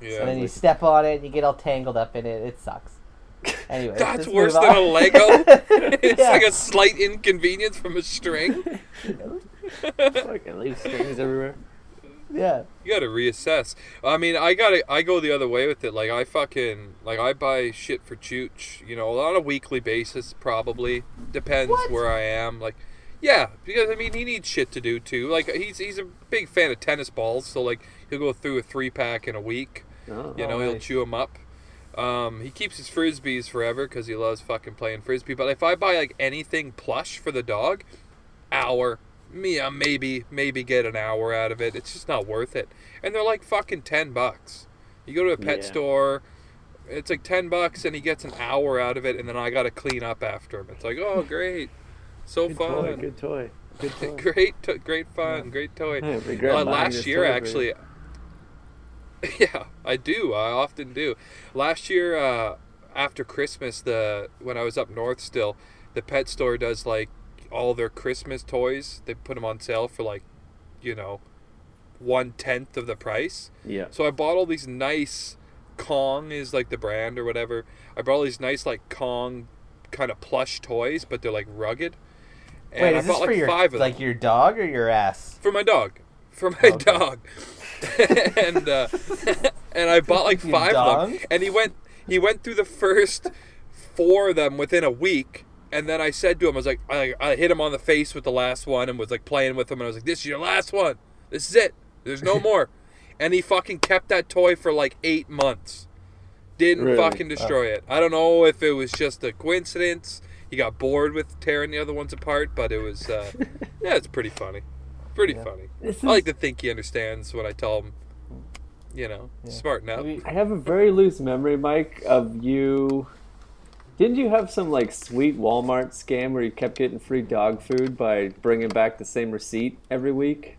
Yeah. and then you step on it, and you get all tangled up in it. It sucks. [LAUGHS] Anyway, That's worse than a Lego. [LAUGHS] it's Yeah. like a slight inconvenience from a string. [LAUGHS] fucking leave strings everywhere. yeah. You gotta reassess. I mean, I gotta, I go the other way with it. Like, I fucking, like, I buy shit for Chooch, you know, on a weekly basis, probably. Depends What? where I am. Like, yeah, because, I mean, he needs shit to do, too. Like, he's, he's a big fan of tennis balls, so, like, he'll go through a three pack in a week. Oh. You know, he'll chew them up. Um, he keeps his frisbees forever because he loves fucking playing frisbee. But if I buy like anything plush for the dog, hour, me, uh, maybe maybe get an hour out of it. It's just not worth it. And they're like fucking ten bucks. You go to a pet Yeah. store, it's like ten bucks, and he gets an hour out of it, and then I got to clean up after him. It's like, oh great, so Good fun, toy, good toy. Good [LAUGHS] toy. great, to- great fun, great toy. Uh, last year, actually. [LAUGHS] Yeah, I do. I often do. Last year, uh, after Christmas, the when I was up north still, the pet store does like all their Christmas toys. They put them on sale for like, you know, one tenth of the price. Yeah. So I bought all these nice Kong is like the brand or whatever. I bought all these nice like Kong kind of plush toys, but they're like rugged. And Wait, I this bought for like your five of like them your dog or your ass? for my dog, for my Okay. dog, [LAUGHS] and uh, [LAUGHS] and I bought like five of them. And he went he went through the first four of them within a week. And then I said to him, I was like, I, I hit him on the face with the last one and was like playing with him. And I was like, this is your last one. This is it. There's no [LAUGHS] more. and he fucking kept that toy for like eight months. Didn't Really? fucking destroy it. I don't know if it was just a coincidence. He got bored with tearing the other ones apart, but it was, uh, [LAUGHS] yeah, it's pretty funny. Pretty Yeah. funny. This I like to think he understands when I tell him, you know, Yeah. smarten up. We- I have a very loose memory, Mike, of you. Didn't you have some like sweet Walmart scam where you kept getting free dog food by bringing back the same receipt every week?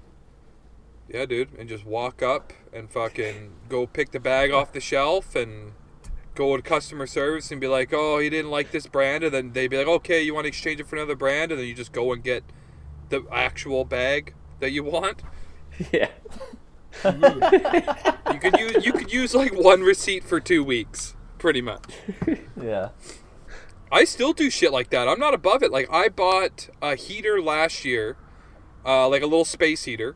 Yeah, dude, and just walk up and fucking go pick the bag off the shelf and go to customer service and be like, "Oh, you didn't like this brand," and then they'd be like, "Okay, you want to exchange it for another brand?" And then you just go and get the actual bag that you want. [LAUGHS] yeah. You could use you could use like one receipt for two weeks, pretty much. [LAUGHS] yeah. I still do shit like that. I'm not above it. Like I bought a heater last year, uh, like a little space heater,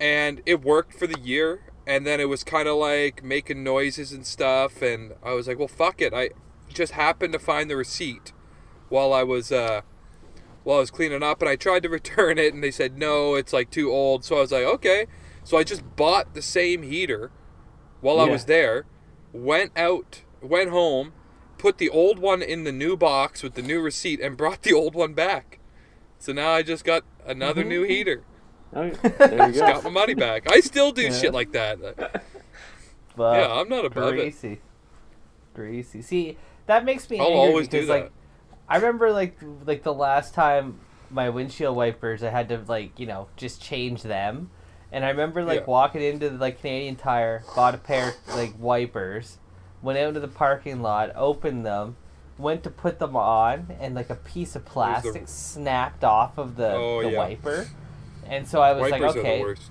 and it worked for the year. And then it was kind of like making noises and stuff. And I was like, well, fuck it. I just happened to find the receipt while I was uh, while I was cleaning up, and I tried to [LAUGHS] return it, and they said no, it's like too old. So I was like, okay. So I just bought the same heater while I was there, went out, went home, put the old one in the new box with the new receipt, and [LAUGHS] brought the old one back. So now I just got another new heater. Oh, [LAUGHS] there you Just got my money back. I still do Yeah. shit like that. [LAUGHS] But yeah, I'm not above it. greasy. Greasy. See, that makes me I'll angry always do because like. I remember like like the last time my windshield wipers I had to like, you know, just change them. And I remember like Yeah. walking into the, like Canadian Tire, bought a pair of like wipers, went out into the parking lot, opened them, went to put them on, and like a piece of plastic snapped off of the, Oh, the yeah. wiper. And so I was Wipers like, are okay, the worst.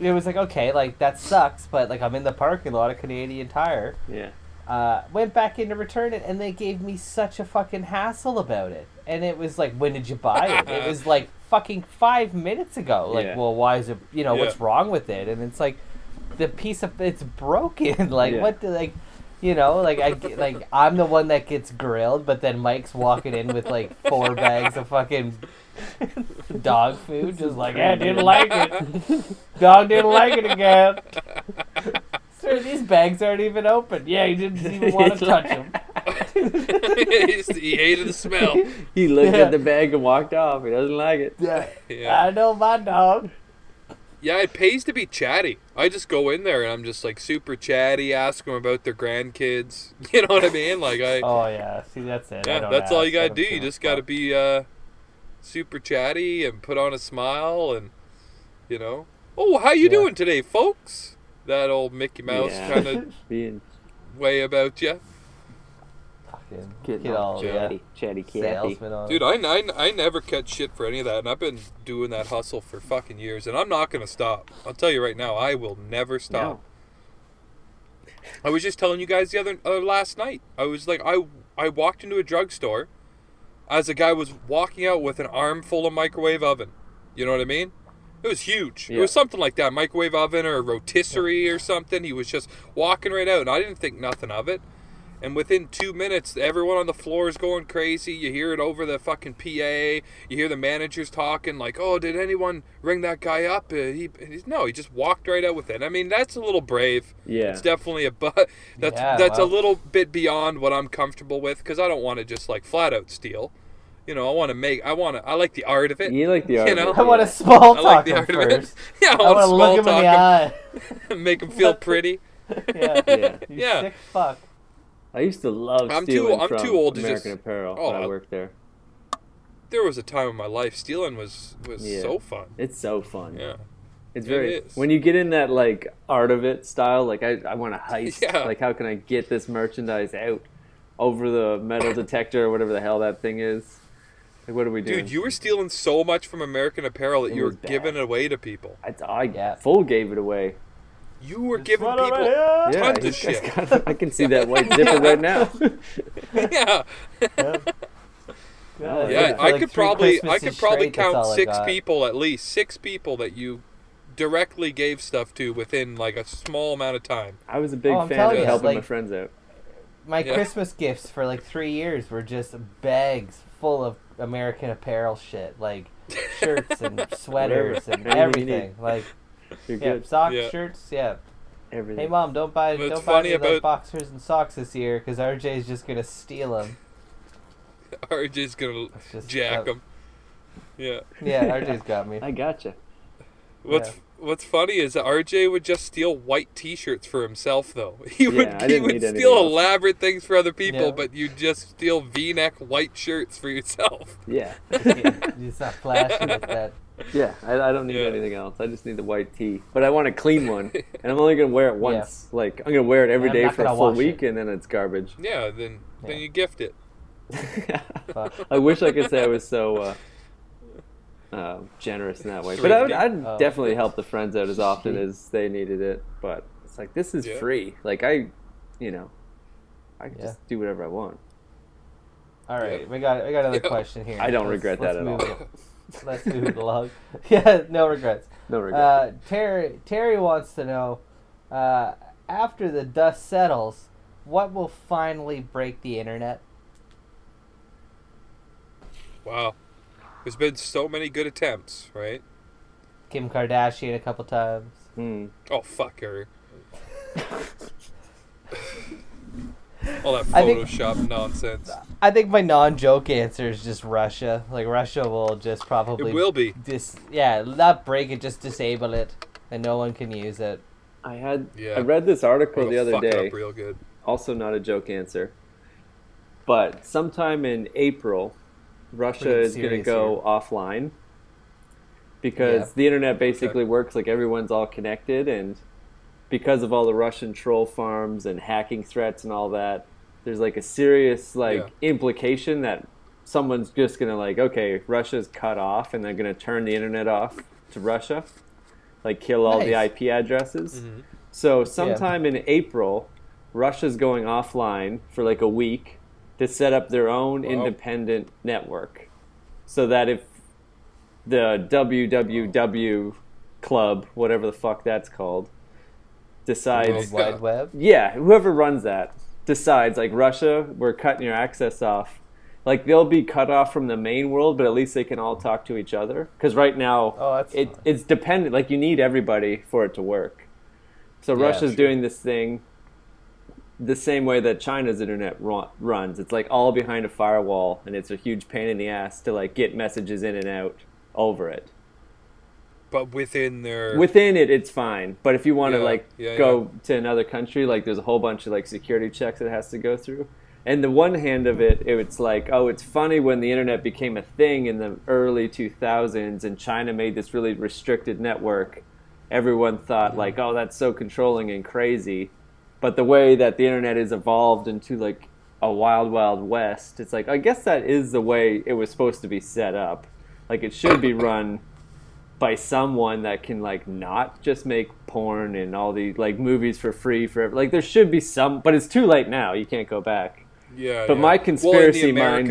it was like okay, like that sucks, but like I'm in the parking lot of Canadian Tire. Yeah. Uh, went back in to return it, and they gave me such a fucking hassle about it. And it was like, when did you buy it? it was like [LAUGHS] fucking five minutes ago. Like, Yeah. well, why is it? You know, what's wrong with it? And it's like, the piece of it's broken. [LAUGHS] like, Yeah. what? The, like, you know, like I like I'm the one that gets grilled, but then Mike's walking in with like four bags of fucking dog food, just like, I didn't like it. [LAUGHS] Dog didn't like it again. [LAUGHS] Sir, these bags aren't even open. Yeah, he didn't even want to [LAUGHS] touch them. he hated the smell. He looked Yeah. at the bag and walked off. He doesn't like it. Yeah. Yeah. I know my dog. Yeah, it pays to be chatty. I just go in there and I'm just like super chatty, ask them about their grandkids. You know what I mean? Like I, Oh yeah, see that's it. I yeah, don't that's all you gotta don't do. give You just gotta be uh, super chatty and put on a smile and, you know, oh, how you Yeah. doing today, folks? That old Mickey Mouse Yeah. kind of [LAUGHS] Being way about you, Fucking getting get all yeah, chatty, chatty, catty. salesman on. dude. I, I, I never catch shit for any of that, and I've been doing that hustle for fucking years, and I'm not gonna stop. I'll tell you right now, I will never stop. No. I was just telling you guys the other uh, last night. I was like, I I walked into a drugstore, as a guy was walking out with an armful of microwave oven. You know what I mean? It was huge. It was something like that, microwave oven or a rotisserie or something. He was just walking right out, and I didn't think nothing of it. And within two minutes, everyone on the floor is going crazy. You hear it over the fucking PA. You hear the managers talking like, "Oh, did anyone ring that guy up?" Uh, he, he's, no, he just walked right out with it. I mean, that's a little brave. Yeah. It's definitely a but. [LAUGHS] That's Yeah, that's a little bit beyond what I'm comfortable with because I don't want to just like flat out steal. You know, I want to make. I want to. I like the art of it. You like the [LAUGHS] art. You of know? it, I want to small talk I like the him art of it. [LAUGHS] Yeah, I, I want want to to look him small in the eye. talk [LAUGHS] make him feel pretty. yeah. Yeah. You Yeah. sick fuck. I used to love I'm too- stealing I'm from too old to American just- Apparel Oh, when I I- worked there. There was a time in my life stealing was was Yeah. so fun. It's so fun. Yeah. It's very is. when you get in that like art of it style. Like I, I want to heist. Yeah. Like how can I get this merchandise out over the metal detector or whatever the hell that thing is? Like what are we doing? Dude, you were stealing so much from American Apparel that It you were bad. giving it away to people. I, I Yeah. full gave it away. You were Just giving run over people. here. Yeah, Tons of he's- he's shit. got- I can see that white [LAUGHS] zipper right now. yeah. [LAUGHS] Yeah. Yeah, Yeah, I like could three probably I could probably straight, that's count six people at least six people that you directly gave stuff to within like a small amount of time. I was a big Oh, fan of you, helping my friends out. My Yeah. Christmas gifts for like three years were just bags full of American apparel shit, like [LAUGHS] shirts and sweaters and everything. Like [LAUGHS] You're yeah, good. socks, Yeah. shirts, yeah. Everything. Hey mom, don't buy What's don't buy funny me like about- boxers and socks this year because RJ's just gonna steal them. RJ's [LAUGHS] gonna just jack uh, them. Yeah. Yeah, RJ's got me. I gotcha. What's Yeah. What's funny is that RJ would just steal white T-shirts for himself, though. [LAUGHS] He would I he would steal else. elaborate things for other people, Yeah. but you just steal V-neck white shirts for yourself. [LAUGHS] Yeah. It's not flashy like that. yeah. I, I don't need Yeah. anything else. I just need the white tee. But I want a clean one, [LAUGHS] and I'm only gonna wear it once. Like I'm gonna wear it every I'm day not for a gonna full week, it. and then it's garbage. Yeah, then then you gift it. I wish I could say I was so uh, uh, generous in that way, but I would, I'd Oh. definitely help the friends out as often as they needed it. But it's like this is Yeah. free. Like I, you know, I can Yeah. just do whatever I want. All right, Yeah. we got we got another Yeah. question here. I don't Let's- regret that let's at all. it- [LAUGHS] Let's move it along. [LAUGHS] Yeah, no regrets. No regrets. Uh, Terry Terry wants to know, uh, after the dust settles, what will finally break the internet? Wow, there's been so many good attempts, right? Kim Kardashian a couple times. Hmm. Oh fuck her. [LAUGHS] All that I think- Photoshop nonsense. I think my non-joke answer is just Russia. Like Russia will just probably It will be. dis yeah not break it, just disable it, and no one can use it. I had Yeah. I read this article the other fuck it day. up real good. also not a joke answer. But sometime in April, Russia is going to go offline because Yeah. the internet basically works like everyone's all connected, and because of all the Russian troll farms and hacking threats and all that, there's like a serious like implication that someone's just going to like, okay, Russia's cut off, and they're going to turn the internet off to Russia, like kill all the IP addresses. Mhm. So sometime in April, Russia's going offline for like a week to set up their own Wow. independent network. So that if the www club, whatever the fuck that's called, World decides Wide Web. yeah, whoever runs that decides like Russia, we're cutting your access off. Like they'll be cut off from the main world, but at least they can all talk to each other. Because right now, Oh, that's it, it's dependent. Like you need everybody for it to work. So Yeah, Russia's sure. doing this thing the same way that China's internet ru- runs. It's like all behind a firewall, and it's a huge pain in the ass to like get messages in and out over it. But within their Within it, it's fine. But if you want to Yeah, like yeah, go to another country, like there's a whole bunch of like security checks it has to go through. And the one hand of it, it's like, oh, it's funny when the internet became a thing in the early 2000s and China made this really restricted network. Everyone thought mm-hmm. like, oh, that's so controlling and crazy. But the way that the internet has evolved into like a wild, wild west, it's like I guess that is the way it was supposed to be set up. Like it should be run by someone that can like not just make porn and all the like movies for free forever like there should be some but it's too late now you can't go back yeah. but yeah. my well, conspiracy mind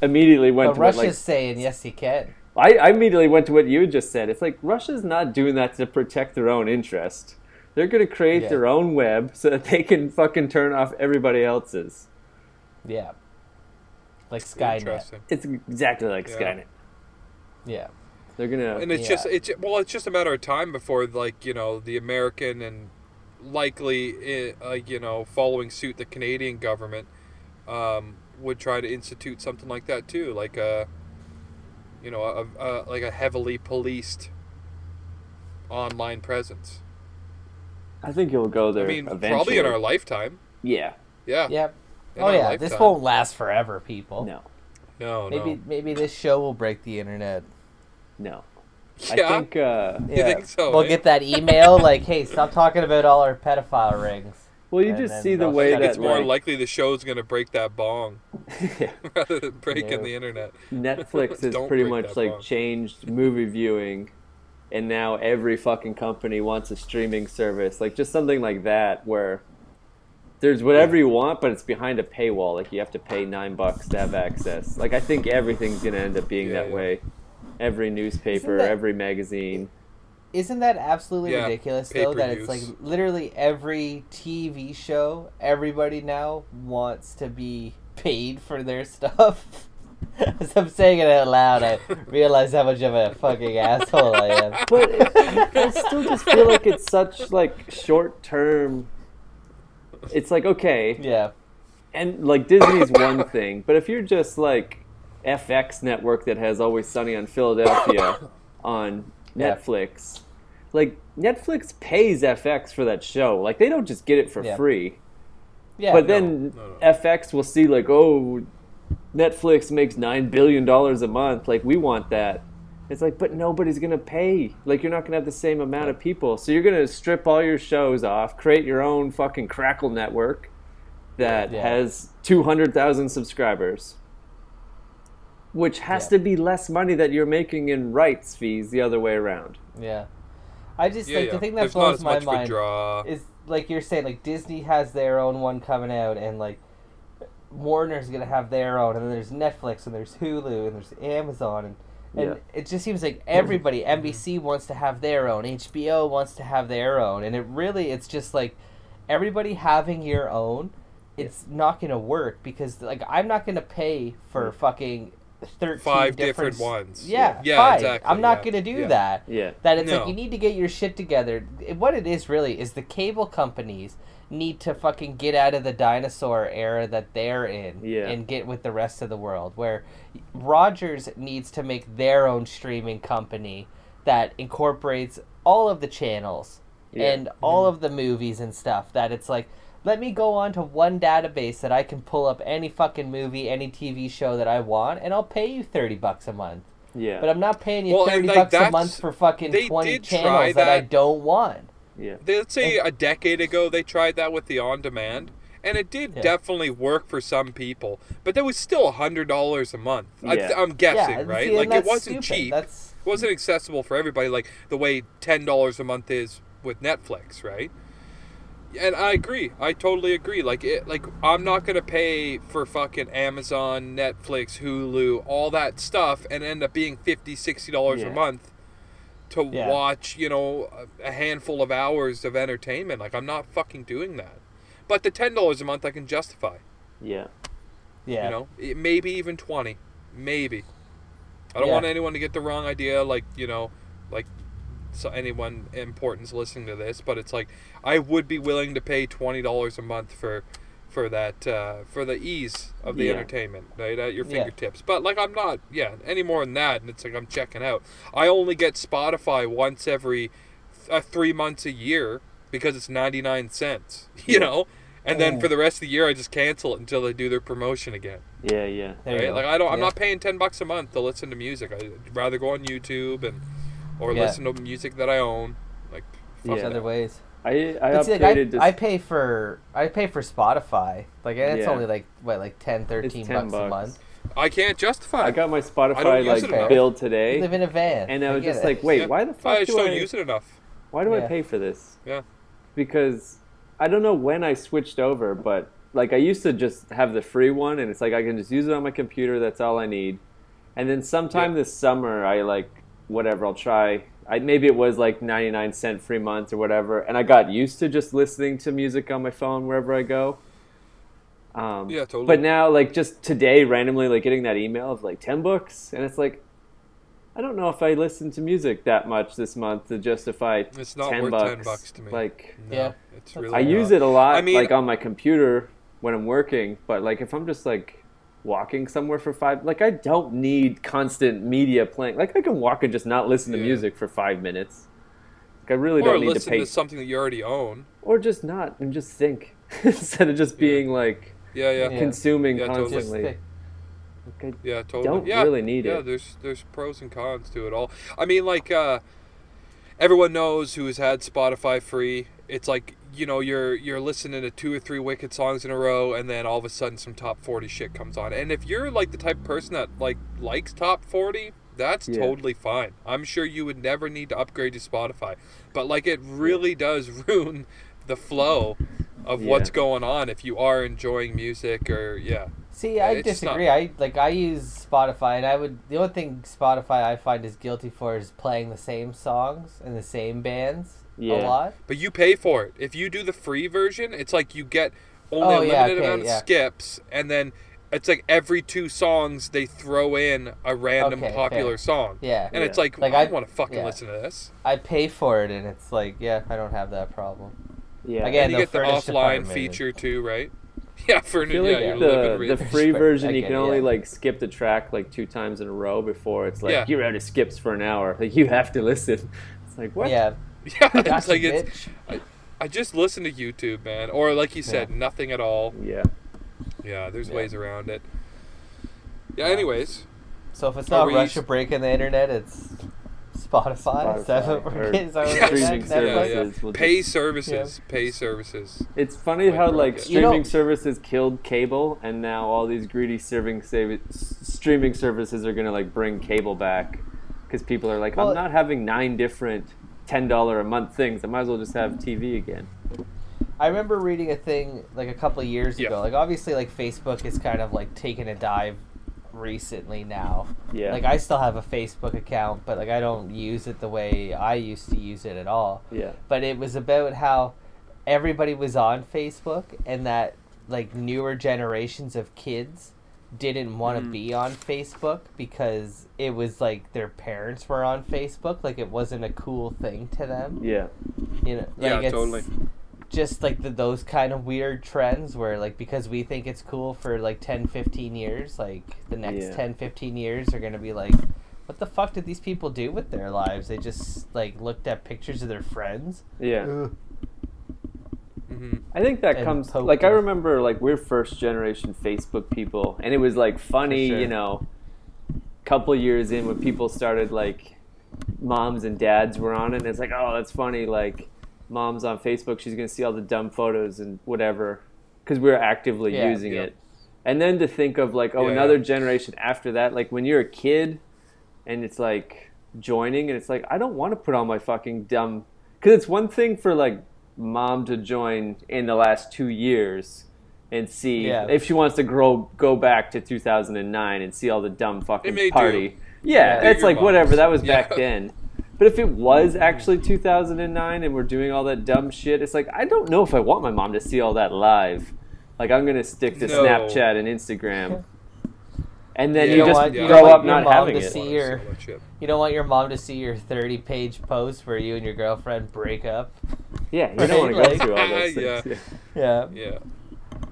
immediately went But to Russia's what, like saying yes, he can. I, I immediately went to what you just said it's like russia's not doing that to protect their own interest they're going to create Yeah. their own web so that they can fucking turn off everybody else's Yeah. Like Skynet. It's exactly like Yeah. skynet Yeah. they're gonna and it's Yeah. just it's well it's just a matter of time before like you know the american and likely uh, you know following suit the canadian government um, would try to institute something like that too like a you know a, a like a heavily policed online presence i think it'll go there i mean eventually probably in our lifetime yeah yeah Yep. in Oh our yeah, this won't last forever, people. no no Maybe no maybe this show will break the internet. no yeah i think uh You Yeah. think so, We'll eh? get that email like, "Hey, stop talking about all our pedophile rings." well you And just see the way that it's more like, likely the show's gonna break that bong Yeah. [LAUGHS] rather than breaking Yeah. the internet Netflix [LAUGHS] has pretty much like bond. changed movie viewing, and now every fucking company wants a streaming service, like just something like that, where there's whatever you want, but it's behind a paywall. Like you have to pay nine bucks to have access. Like I think everything's gonna end up being Yeah, that yeah. way. Every newspaper, that- every magazine. Isn't that absolutely Yeah, ridiculous though? That it's like literally every TV show, everybody now wants to be [LAUGHS] paid for their stuff. [LAUGHS] As I'm saying it out loud, I realize how much of a fucking asshole I am. [LAUGHS] But it, I still just feel like it's such like short term. It's like okay, yeah, and like Disney's one thing, but if you're just like FX network that has Always Sunny on Philadelphia [LAUGHS] on Yeah. Netflix, like Netflix pays FX for that show. Like they don't just get it for Yeah. free. yeah. but then no, no. FX will see like, oh, Netflix makes nine billion dollars a month. Like we want that. It's like, but nobody's gonna pay. Like you're not gonna have the same amount of people, so you're gonna strip all your shows off, create your own fucking Crackle network that Yeah. has two hundred thousand subscribers, which has Yeah. to be less money that you're making in rights fees the other way around. yeah. I just Yeah, like yeah. the thing that There's not blows my much of a mind draw. is like you're saying, like Disney has their own one coming out, and like Warner's gonna have their own, and then there's Netflix, and there's Hulu, and there's Amazon, and and Yeah. it just seems like everybody, mm-hmm. mm-hmm. NBC wants to have their own, HBO wants to have their own, and it really, it's just like everybody having your own. It's not gonna work because like I'm not gonna pay for mm-hmm. fucking thirteen Five different, different ones. Yeah, Yeah, five. exactly, I'm not yeah, gonna do yeah. that Yeah, that it's No. like you need to get your shit together. What it is really is the cable companies need to fucking get out of the dinosaur era that they're in Yeah. and get with the rest of the world. Where Rogers needs to make their own streaming company that incorporates all of the channels Yeah. and all of the movies and stuff. That it's like. Let me go on to one database that I can pull up any fucking movie, any TV show that I want, and I'll pay you thirty bucks a month. yeah, But I'm not paying you Well, thirty like, bucks a month for fucking twenty channels that. I don't want. Yeah. They- Let's say a decade ago they tried that with the on demand, and it did Yeah. definitely work for some people, but that was still hundred dollars a month. I, Yeah. I'm guessing, yeah, right? see, like it wasn't stupid. cheap. That's It wasn't accessible for everybody, like the way ten dollars a month is with Netflix, right? And I agree. I totally agree. Like it, like I'm not gonna pay for fucking Amazon, Netflix, Hulu, all that stuff, and end up being 50 dollars Yeah. a month to Yeah. watch, you know, a handful of hours of entertainment. Like I'm not fucking doing that. But the ten dollars a month I can justify. yeah. yeah. You know, It- maybe even twenty, maybe. I don't Yeah. want anyone to get the wrong idea. Like you know, like so anyone important's listening to this, but it's like I would be willing to pay twenty dollars a month for for that uh, for the ease of the Yeah. entertainment right at your Yeah. fingertips. But like I'm not, yeah, any more than that, and it's like I'm checking out. I only get Spotify once every uh, three months a year because it's ninety nine cents. [LAUGHS] You know. And then Oh. for the rest of the year, I just cancel it until they do their promotion again Yeah, yeah. Right? Like I don't, I'm not paying ten bucks a month to listen to music. I'd rather go on YouTube and or Yeah. listen to music that I own. Like, fuck Yeah. other ways. I I But see, like, upgraded I, I pay for I pay for Spotify. Like it's Yeah. only like what like 10, 13 10 bucks, a month. I can't justify. I got my Spotify like it enough. bill You today, live in a van. and I was get just it. like, wait, Yeah. why the fuck I just do don't I use it enough. why do I pay for this? Yeah. Because I don't know when I switched over, but like I used to just have the free one, and it's like I can just use it on my computer. That's all I need. And then sometime Yeah. this summer, I like whatever. I'll try. I maybe it was like ninety nine cent free month or whatever, and I got used to just listening to music on my phone wherever I go. Um, Yeah, totally. But now, like just today, randomly, like getting that email of like ten bucks, and it's like, I don't know if I listen to music that much this month to justify It's not 10 worth bucks. ten bucks to me. Like, no, Yeah. it's That's really. I not. use it a lot, I mean- like on my computer when I'm working. But like if I'm just like walking somewhere for five, like I don't need constant media playing. Like I can walk and just not listen to Yeah. music for five minutes. Like I really Or don't need to pay, to something that you already own. or just not and just think [LAUGHS] instead of just being like Yeah, yeah, Yeah. consuming Yeah, constantly. think. Like, I- yeah, totally. Don't yeah, really need yeah, it. there's there's pros and cons to it all. I mean, like uh, everyone knows who has had Spotify free. It's like you know you're you're listening to two or three wicked songs in a row, and then all of a sudden some top forty shit comes on. And if you're like the type of person that like likes top forty, that's Yeah. totally fine. I'm sure you would never need to upgrade to Spotify, but like it really does [LAUGHS] ruin the flow of Yeah. what's going on if you are enjoying music or yeah. See, I It's just not- disagree. I like I use Spotify, and I would the only thing Spotify I find is guilty for is playing the same songs and the same bands a lot. But you pay for it. If you do the free version, it's like you get only Oh, a yeah, limited okay, amount of yeah. skips, and then it's like every two songs they throw in a random Okay, popular fair. song. Yeah, And it's like, Like, I I- want to fucking yeah. listen to this. I pay for it, and it's like, yeah, I don't have that problem. Yeah. Again, and you get the offline feature too, right? [LAUGHS] Yeah, for I feel yeah, like you're the, the free version I you can only yeah. like skip the track like two times in a row before it's like Yeah. you're out of skips for an hour. [LAUGHS] Like you have to listen. It's like what? Yeah, [LAUGHS] Yeah, it's gotcha, like it's. bitch. I just listen to YouTube, man, or like you said, Yeah. nothing at all. Yeah. Yeah, there's Yeah. ways around it. Yeah. Yeah. Anyways, So if it's Are not we- Russia breaking the internet, it's Spotify. Is that what we're getting? Is that what Yeah, we're streaming getting? yeah, yeah. services. pay just- services, pay services. It's funny Like how like You streaming know- services killed cable, and now all these greedy serving save- streaming services are gonna like bring cable back because people are like, Well- I'm not having nine different ten dollar a month things. I might as well just have TV again. I remember reading a thing like a couple of years Yeah. ago. Like obviously, like Facebook is kind of like taking a dive recently now. Yeah. Like I still have a Facebook account, but like I don't use it the way I used to use it at all. yeah. But it was about how everybody was on Facebook and that like newer generations of kids didn't want to Mhm. be on Facebook because it was like their parents were on Facebook like it wasn't a cool thing to them Yeah. you know Yeah, like it's totally. Just like the, those kind of weird trends where like because we think it's cool for like 10 15 years like the next Yeah. 10 15 years are going to be like what the fuck did these people do with their lives they just like looked at pictures of their friends Yeah. hmm I think that and comes poked like I remember like we're first generation Facebook people, and it was like funny, sure. you know, couple years in when people started like moms and dads were on it, and it's like, oh, that's funny, like mom's on Facebook, she's gonna see all the dumb photos and whatever, because we are actively Yeah. using Yeah. it, and then to think of like, oh, Yeah, another yeah. generation after that, like when you're a kid, and it's like joining, and it's like I don't want to put all my fucking dumb, because it's one thing for like mom to join in the last two years and see Yeah. if she wants to grow go back to 2009 and see all the dumb fucking may do. party. Yeah, Yeah. it's Your like whatever. That was [LAUGHS] back then. But if it was actually 2009 and we're doing all that dumb shit, it's like I don't know if I want my mom to see all that live. Like I'm gonna stick to No. Snapchat and Instagram. And then Yeah. you You don't just want- you don't grow want up your not mom having to it. see your- you don't want your mom to see your 30 page post where you and your girlfriend break up Yeah, you don't want to Right? go through all those Yeah. things. yeah Yeah.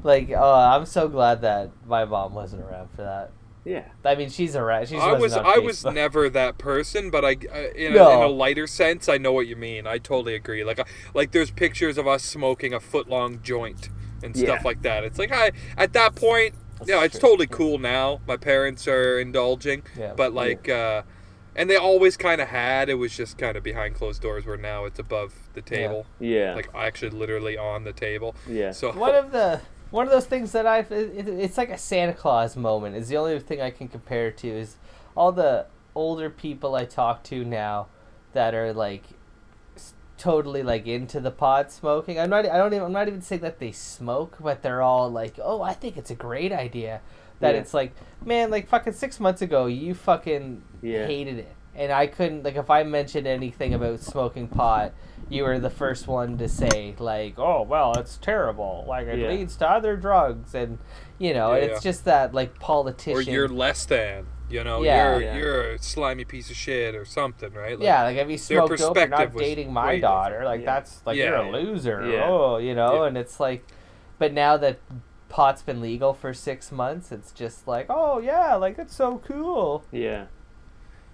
like oh i'm so glad that my mom wasn't around for that Yeah. i mean she's around she's I was wasn't I was Facebook. never that person, but I uh, in, No. a, in a lighter sense, I know what you mean. I totally agree. Like uh, like there's pictures of us smoking a foot long joint and stuff Yeah. like that. It's like I at that point, That's yeah, it's true. totally cool now. My parents are indulging, Yeah. but like. uh and they always kind of had. It was just kind of behind closed doors. Where now it's above the table, Yeah. like actually literally on the table. yeah. So one of the one of those things that I've it, it- it's like a Santa Claus moment is the only thing I can compare it to is all the older people I talk to now that are like totally like into the pot smoking. I'm not I don't even I'm not even saying that they smoke, but they're all like, "Oh, I think it's a great idea." That Yeah. it's like, man, like fucking 6 months ago, you fucking Yeah. hated it. And I couldn't like if I mentioned anything about smoking pot, you were the first one to say like, "Oh, well, it's terrible. Like it Yeah. leads to other drugs." And you know, Yeah, it's yeah. just that like politician or you're less than. You know, Yeah. you're Yeah. you're a slimy piece of shit or something, right? Like, yeah, like if you their smoked dope, you're not dating my daughter. different. Like Yeah. that's like Yeah, you're a loser. Yeah. Oh, you know, Yeah. and it's like, but now that pot's been legal for six months, it's just like, oh yeah, like it's so cool. Yeah.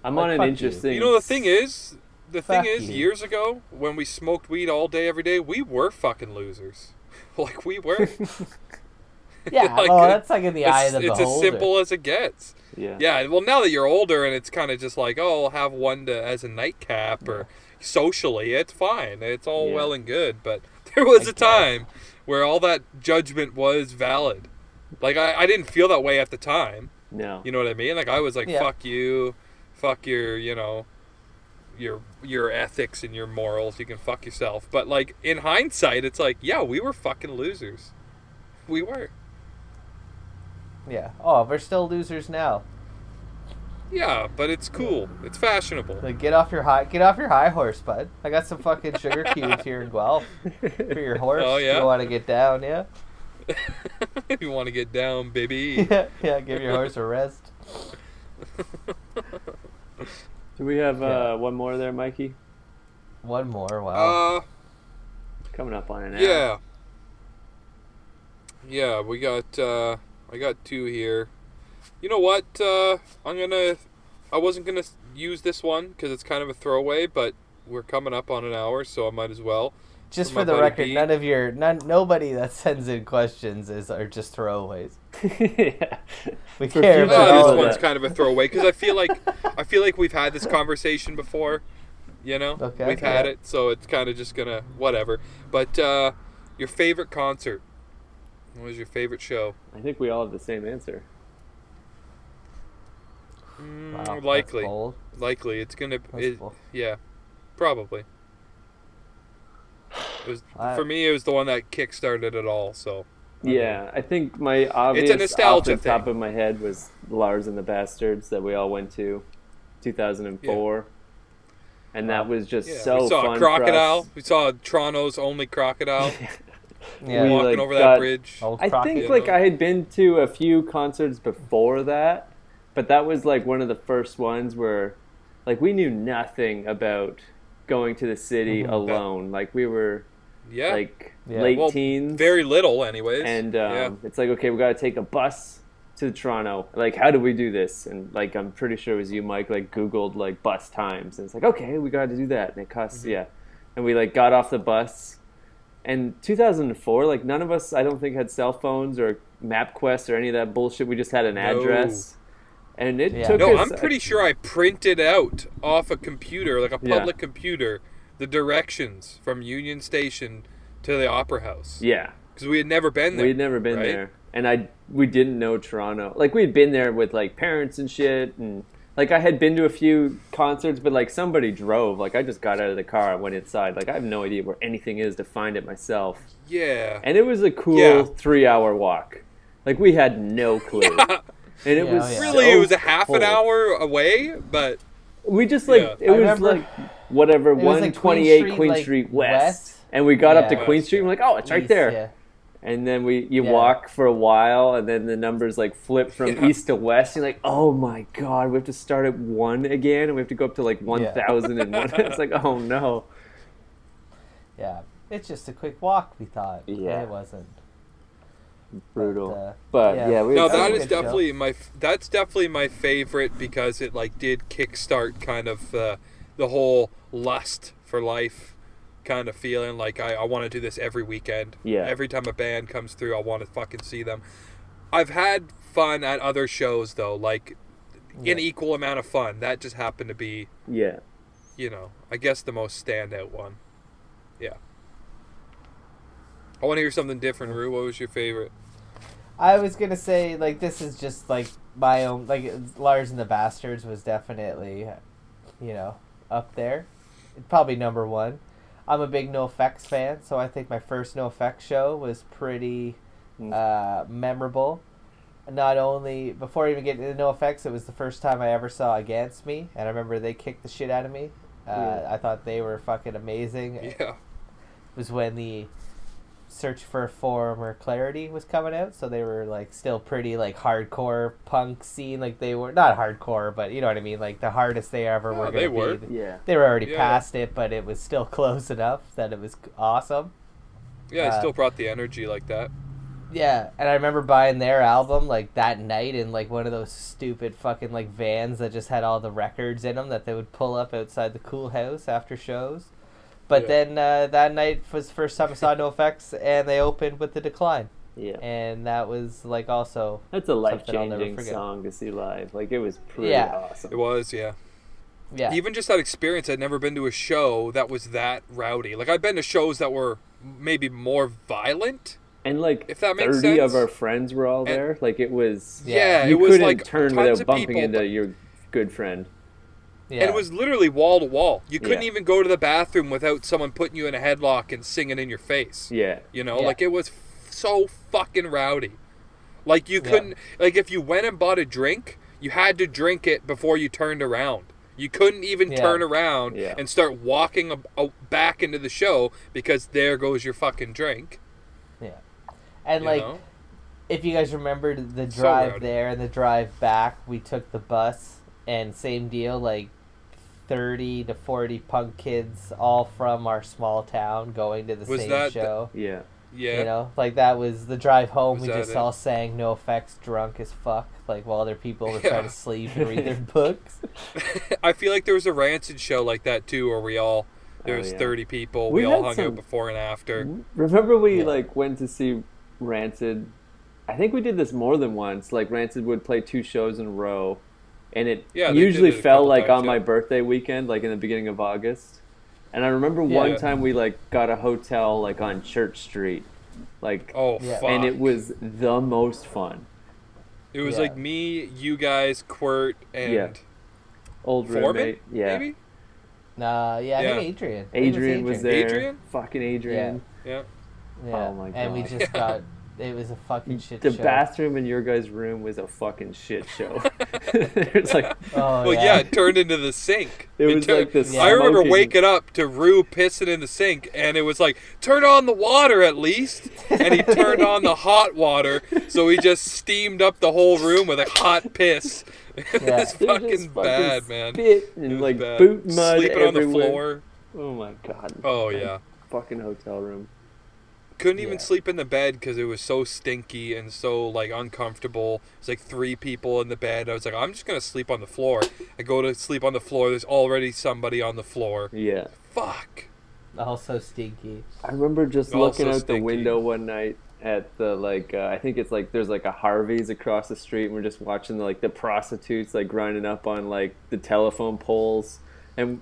I'm Like, on an fuck you. interesting. You know, the thing is, the Fuck thing is, you. years ago when we smoked weed all day, every day, we were fucking losers. [LAUGHS] like we were. [LAUGHS] [LAUGHS] Yeah, Like, well, that's like in the eye of it's the it's as simple as it gets. Yeah. Yeah. Well, now that you're older and it's kind of just like, oh, I'll have one to, as a nightcap or socially, it's fine. It's all Yeah. well and good. But there was I a time where all that judgment was valid. Like I, I didn't feel that way at the time. No. You know what I mean? Like I was like, Yeah. fuck you, fuck your, you know, your your ethics and your morals, you can fuck yourself. But like in hindsight, it's like, yeah, we were fucking losers. We were. Yeah. Oh, we're still losers now. Yeah, but it's cool. It's fashionable. Like, get off your high, get off your high horse, bud. I got some fucking sugar [LAUGHS] cubes here in Guelph for your horse. Oh, yeah? You want to get down, yeah? [LAUGHS] you want to get down, baby. yeah, [LAUGHS] yeah. Give your horse a rest. Do we have Yeah. uh, one more there, Mikey? One more. Wow. Uh, Coming up on an hour. yeah. Yeah, we got. uh I got two here. You know what? Uh I'm gonna. I wasn't gonna use this one because it's kind of a throwaway, but we're coming up on an hour, so I might as well. Just for the record, Pete. none of your none nobody that [LAUGHS] sends in questions is are just throwaways. [LAUGHS] yeah. We For care future about people this one's that. kind of a throwaway because I feel like I feel like we've had this [LAUGHS] conversation before. You know, Okay, we've had it, so it's kind of just gonna whatever. But uh, your favorite concert? What was your favorite show? I think we all have the same answer. Mm, Wow, likely, likely it's gonna. It, yeah, probably. It was I- for me. It was the one that kickstarted it all. So Yeah, I think my obvious nostalgia off the top of my head was Lars and the Bastards that we all went to, 2004, and that was just yeah, so we saw fun a crocodile. We saw Toronto's only crocodile [LAUGHS] Yeah. We, walking like, over got- that bridge. I think you like? I had been to a few concerts before that, but that was like one of the first ones where, like, we knew nothing about going to the city Mhm. alone. Like we were Yeah, like Yeah. late Well, teens, very little, anyways. and um, yeah. it's like okay, we got to take a bus to Toronto. Like, how do we do this? And like, I'm pretty sure it was you, Mike. Like, Googled like bus times, and it's like, okay, we got to do that, and it costs Mm-hmm. yeah. And we like got off the bus, and 2004, like none of us, I don't think, had cell phones or MapQuest or any of that bullshit. We just had an No. address, and it Yeah. took No, us. I'm pretty sure I printed out off a computer, like a Yeah. public computer, the directions from Union Station to the Opera House. Yeah, Because we had never been there. we had never been right? there, and I we didn't know Toronto. Like we'd been there with like parents and shit, and like I had been to a few concerts, but like somebody drove. Like I just got out of the car and went inside. Like I have no idea where anything is to find it myself. Yeah. And it was a cool Yeah. three-hour walk. Like we had no [LAUGHS] clue, and it Yeah, was oh, yeah. Really, so it was a half cool. an hour away, but We just like Yeah. it I was remember- like whatever was, one Queen Street, Queen like, Street West. west? and we got up to Yeah. Queen Street. and we're like, oh, it's right East, there. yeah. And then we you Yeah. walk for a while, and then the numbers like flip from Yeah. east to west. You're like, oh my god, we have to start at one again, and we have to go up to like one thousand and one. [LAUGHS] it's like, oh no. Yeah. It's just a quick walk. We thought. Yeah. It wasn't. Brutal. uh, But yeah. yeah, we no, That that was a is good show. definitely my. That's definitely my favorite because it like did kickstart kind of uh, the whole lust for life kind of feeling. Like I, I want to do this every weekend. Yeah. Every time a band comes through, I want to fucking see them. I've had fun at other shows though, like an equal amount of fun. That just happened to be, yeah. you know, I guess the most standout one. Yeah. I want to hear something different, Rue. What was your favorite? I was gonna say like this is just like my own like Lars and the Bastards was definitely, you know, up there. Probably number one. I'm a big NOFX fan, so I think my first NOFX show was pretty Mm. uh, memorable. Not only before I even get into NOFX, it was the first time I ever saw Against Me, and I remember they kicked the shit out of me. Uh, Yeah. I thought they were fucking amazing. Yeah. was when the Searching for a Former Clarity was coming out, so they were like still pretty like hardcore punk scene. Like they were not hardcore, but you know what I mean. Like the hardest they ever Yeah, were they gonna were. be. Yeah. They were already Yeah. past it, but it was still [LAUGHS] close enough that it was awesome. Yeah, it Uh, still brought the energy like that. Yeah, and I remember buying their album like that night in like one of those stupid fucking like vans that just had all the records in them that they would pull up outside the Kool Haus after shows. But Yeah. then uh, that night was the first time I saw No [LAUGHS] Effects, and they opened with the Decline, Yeah. and that was like also That's a life Something I'll never changing song to see live. Like it was pretty Yeah. awesome. It was, yeah. yeah Even just that experience, I'd never been to a show that was that rowdy. Like I've been to shows that were maybe more violent. And like If that makes thirty of our friends were all And- there. Like it was Yeah. Yeah, you it was couldn't like turn tons without of bumping people, into but- your good friend. Yeah. And it was literally wall to wall. You couldn't Yeah. even go to the bathroom without someone putting you in a headlock and singing in your face. Yeah. You know, Yeah. like it was f- so fucking rowdy. Like you couldn't like if you went and bought a drink, you had to drink it before you turned around. You couldn't even turn around and start walking a, a- back into the show because there goes your fucking drink. yeah. And you like, know? if you guys remember the drive rowdy. there and the drive back, we took the bus and same deal, like thirty to forty punk kids, all from our small town, going to the Was same that the- show. Yeah. yeah, You know, like that was the drive home. Was we just it? all sang "NOFX" drunk as fuck, like while other people were Yeah. trying to sleep and read their [LAUGHS] books. [LAUGHS] I feel like there was a rancid show like that too, where we all oh, there Oh, was yeah. thirty people. We We, all hung some- out before and after. Remember we Yeah. like went to see Rancid. I think we did this more than once. Like Rancid would play two shows in a row, and it Yeah, usually it a fell like times, on my birthday weekend, like in the beginning of August. And I remember Yeah. one time we like got a hotel like on Church Street, like, Oh Yeah. fuck! and it was the most fun. It was Yeah. like me, you guys, Kurt, and Yeah. Old Foreman. roommate, yeah. Maybe. Nah, yeah, I Yeah. think Adrian. I think it Adrian was there. Adrian? Fucking Adrian. Yeah. Yeah. Oh my god. And we God. just got. [LAUGHS] It was a fucking shit The show. The bathroom in your guys' room was a fucking shit show. [LAUGHS] [LAUGHS] There's like Oh well, yeah. yeah. it turned into the sink. It was turned- like this. Yeah. I remember smoking- waking up to Rue pissing in the sink, and it was like, "Turn on the water at least." And he turned on the hot water, so he just steamed up the whole room with a hot piss. [LAUGHS] It Yeah. was They were fucking bad, man. Spit It and was like bad. boot mud Sleeping everywhere. on the floor. Oh my god. Oh yeah. Fucking hotel room. Couldn't even Yeah. sleep in the bed because it was so stinky and so like uncomfortable. It's like three people in the bed. I was like, I'm just gonna sleep on the floor. I go to sleep on the floor. There's already somebody on the floor. Yeah. Fuck. Also stinky. I remember just Also looking out the window one night at the like uh, I think it's like there's like a Harvey's across the street and we're just watching the, like the prostitutes like grinding up on like the telephone poles and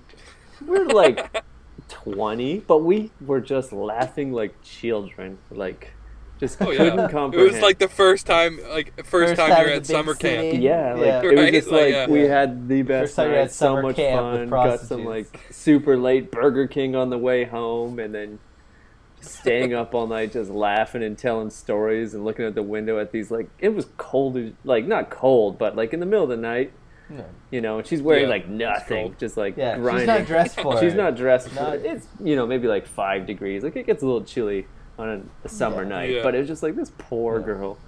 we're like 20 but we were just laughing like children like just Oh couldn't yeah. It was like the first time, like first, First time, time you're at the big summer city. camp. Yeah, like Yeah. it was Right? just Like, like yeah. we had the best First time you're night, so much fun. Got some like super late Burger King on the way home, and then staying up all night just laughing and telling stories and looking at the window at these like it was cold, like not cold, but like in the middle of the night, No. you know. And she's wearing Yeah, like nothing, just like Yeah, grinding. she's not dressed for She's it. not dressed for it. It's you know maybe like five degrees. Like it gets a little chilly on a, a summer Yeah. night, Yeah. but it was just like this poor Yeah. girl.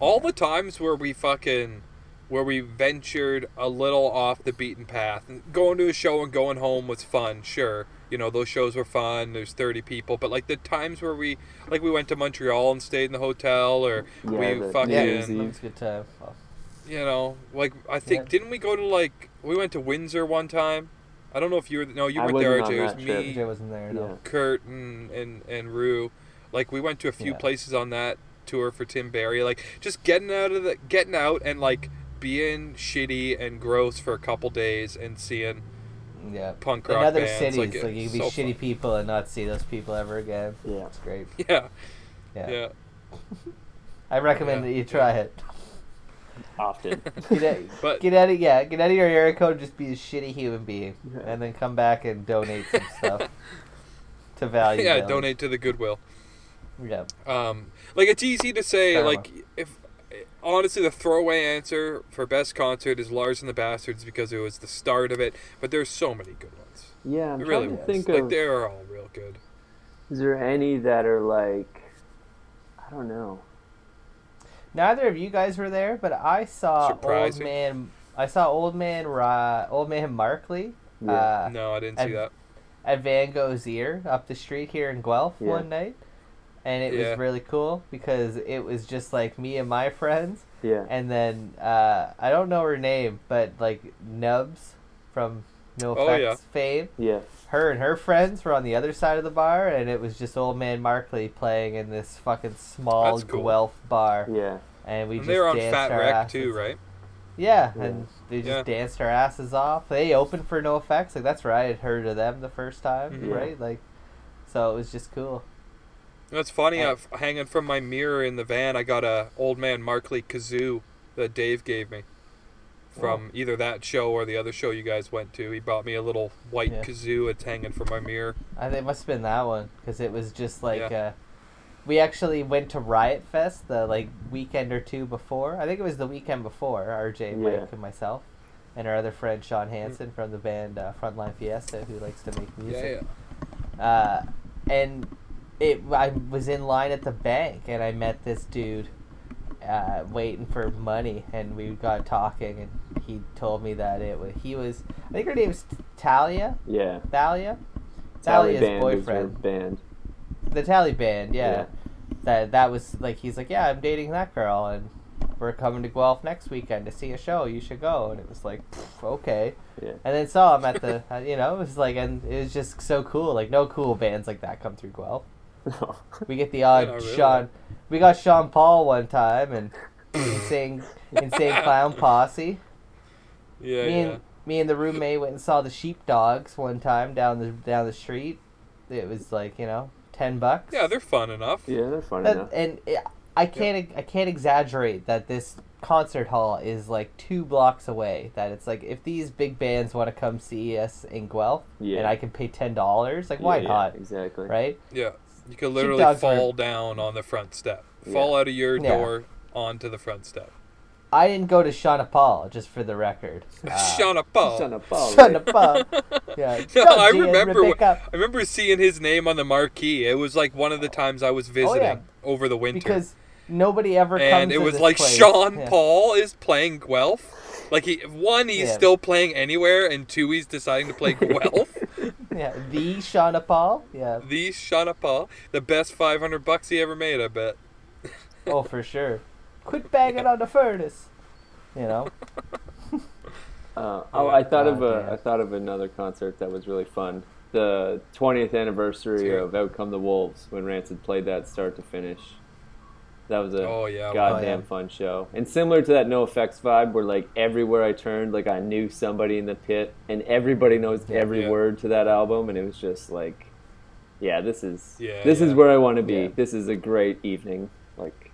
All the times where we fucking, where we ventured a little off the beaten path, going to a show and going home was fun. Sure, you know those shows were fun. There's 30 people, but like the times where we, like we went to Montreal and stayed in the hotel, or Yeah, we the fucking, Yeah, New it was a good time. You know, like I think Yeah. didn't we go to like we went to Windsor one time? I don't know if you were no, you I weren't there. wasn't RJ. It was trip. me, AJ wasn't there. No. Kurt, and and and Rue. Like we went to a few Yeah. places on that tour for Tim Barry. Like just getting out of the getting out and like being shitty and gross for a couple days and seeing Yeah. punk In rock other bands. cities, like, like, you it's can be so shitty people and not see those people ever again. Yeah. It's great. Yeah, Yeah. yeah. [LAUGHS] I recommend Yeah, that you yeah. try it. Often. [LAUGHS] Get out, But get out of yeah, get out of your area code. Just be a shitty human being, Yeah. and then come back and donate some [LAUGHS] stuff to value. yeah, Village. donate to the Goodwill. Yeah. Um, like it's easy to say. Karma. Like if honestly, the throwaway answer for best concert is Lars and the Bastards because it was the start of it. But there's so many good ones. Yeah, I'm It really trying to was. think Like of. they are all real good. Is there any that are like, I don't know. Neither of you guys were there, but I saw old man. I saw old man Ra, old man Markley Yeah. uh, no, I didn't see that. at Van Gogh's ear up the street here in Guelph Yeah. one night, and it Yeah. was really cool because it was just like me and my [LAUGHS] friends, Yeah. and then uh, I don't know her name, but like Nubs from No Oh, Effects yeah. fame. Yeah. Her and her friends were on the other side of the bar, and it was just old man Markley playing in this fucking small cool. Guelph bar, Yeah. and we And just they were on danced Fat our Wreck asses. too, right? Yeah, Yeah. and they just Yeah. danced our asses off. They opened for NOFX, like that's where I had heard of them the first time, Mhm. right? Like, so it was just cool. That's funny. Yeah. Uh, hanging from my mirror in the van, I got a old man Markley kazoo that Dave gave me from either that show or the other show you guys went to. He bought me a little white Yeah. kazoo. It's hanging from my mirror. I think it must have been that one because it was just like Yeah. uh, we actually went to Riot Fest the like weekend or two before. I think it was the weekend before. RJ, Mike, Yeah. and myself, and our other friend Sean Hansen from the band uh, Frontline Fiesta, who likes to make music. Yeah, yeah. Uh, and it I was in line at the bank and I met this dude uh, waiting for money and we got talking and he told me that it was he was I think her name's Talia Yeah. Thalia Tally Thalia's Band was her boyfriend band. the Tally band yeah. Yeah. that that was like he's like yeah I'm dating that girl and we're coming to Guelph next weekend to see a show you should go and it was like okay Yeah. and then saw him at the [LAUGHS] uh, you know it was like and it was just so cool like no cool bands like that come through Guelph [LAUGHS] we get the [LAUGHS] odd really. Sean. We got Sean Paul one time and [LAUGHS] insane, insane clown posse. Yeah, me yeah. and me and the roommate went and saw the sheepdogs one time down the down the street. It was like you know ten bucks. Yeah, they're fun enough. yeah, they're fun That- enough. and it, I can't I can't exaggerate that this concert hall is like two blocks away. That it's like if these big bands want to come see us in Guelph, Yeah. and I can pay ten dollars, like why Yeah, yeah, not? exactly. Right? Yeah, you could literally Sheepdogs are- fall down on the front step, Yeah. fall out of your Yeah. door onto the front step. I didn't go to Shauna Paul, just for the record. [LAUGHS] Uh, Shauna Paul. Son Paul. Shauna Paul. [LAUGHS] Yeah. No, Doug I G and remember. wh- Rebecca, I remember seeing his name on the marquee. It was like one of the times I was visiting Oh, yeah. over the winter, because nobody ever comes and it to was this like place. Sean Yeah. Paul is playing Guelph. Like he, one, he's Yeah. still playing anywhere, and two, he's deciding to play [LAUGHS] Guelph. Yeah, the Shauna Paul. Yeah. the Shauna Paul, the best five hundred bucks he ever made, I bet. Oh, for [LAUGHS] sure. Quit banging on the furnace. You know. [LAUGHS] Uh, oh, I thought of God, a, yeah. I thought of another concert that was really fun. The 20th anniversary Sure. of Out Come the Wolves when Rancid played that start to finish. That was a Oh yeah, goddamn Oh, yeah. fun show. And similar to that NOFX vibe, where like everywhere I turned, like I knew somebody in the pit, and everybody knows Yeah. every Yeah. word to that album, and it was just like, yeah, this is Yeah, this is where I want to be. Yeah. This is a great evening. Like,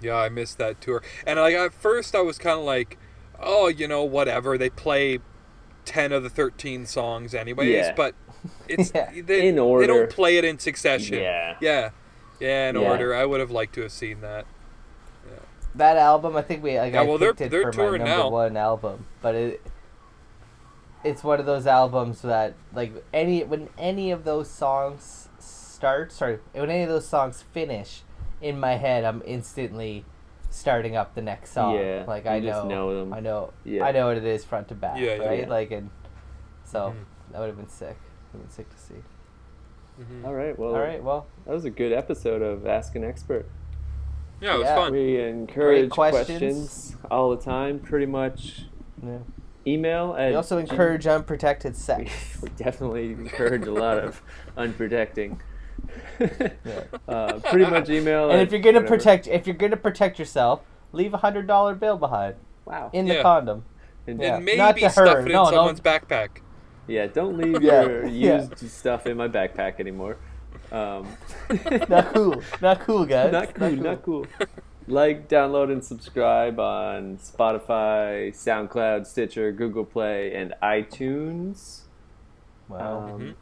Yeah, I missed that tour. And like at first, I was kind of like, oh, you know, whatever. They play ten of the thirteen songs anyways, Yeah. but it's Yeah. [LAUGHS] they, In They don't play it in succession. Yeah. yeah, yeah. In Yeah. order, I would have liked to have seen that. That album, I think we like Yeah, I well, they're- picked it they're for my number now. one album, but it it's one of those albums that like any when any of those songs start, sorry, when any of those songs finish, in my head, I'm instantly starting up the next song. Yeah, like you I just know, know them. I know, Yeah. I know what it is front to back, Yeah, yeah, right? yeah. Like and so Mhm. that would have been sick. Would have been sick to see. Mhm. all right, well, All right, well, that was a good episode of Ask an Expert. Yeah, it was Yeah. fun. We encourage questions. questions. all the time, pretty much. yeah. Email at we also G- encourage unprotected [LAUGHS] sex. we definitely encourage a lot of [LAUGHS] unprotecting. Yeah. [LAUGHS] uh, pretty much email. And if you're gonna whatever. protect, if you're gonna protect yourself, leave a hundred dollar bill behind wow, in the condom. and Yeah. And maybe Not to stuff her. it in No, don't- someone's backpack. Yeah, don't leave Yeah. your Yeah. used stuff in my backpack anymore. Um, [LAUGHS] Not cool. Not cool, guys. not cool, not cool. Like, download, and subscribe on Spotify, SoundCloud, Stitcher, Google Play, and iTunes. Wow. Um, Mhm.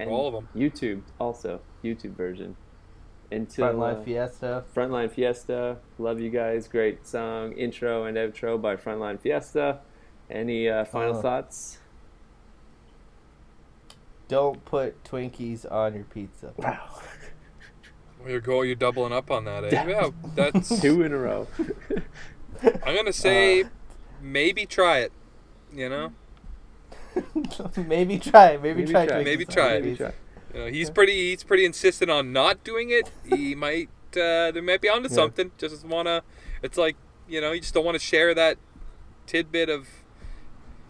and All of 'em. YouTube also, YouTube version. Until Frontline uh, Fiesta. Frontline Fiesta. Love you guys. Great song, intro and outro by Frontline Fiesta. Any uh, final Oh. thoughts? Don't put Twinkies on your pizza. Wow. You're go. You're doubling up on that. Eh? [LAUGHS] Yeah, that's. Two in a row. [LAUGHS] I'm gonna say, Uh, maybe try it. You know, [LAUGHS] maybe try. Maybe, Maybe try. try. Maybe try it. Maybe try. you know he's pretty. He's pretty insistent on not doing it. He might. Uh, they might be onto Yeah. something. Just wanna. It's like you know, you just don't want to share that tidbit of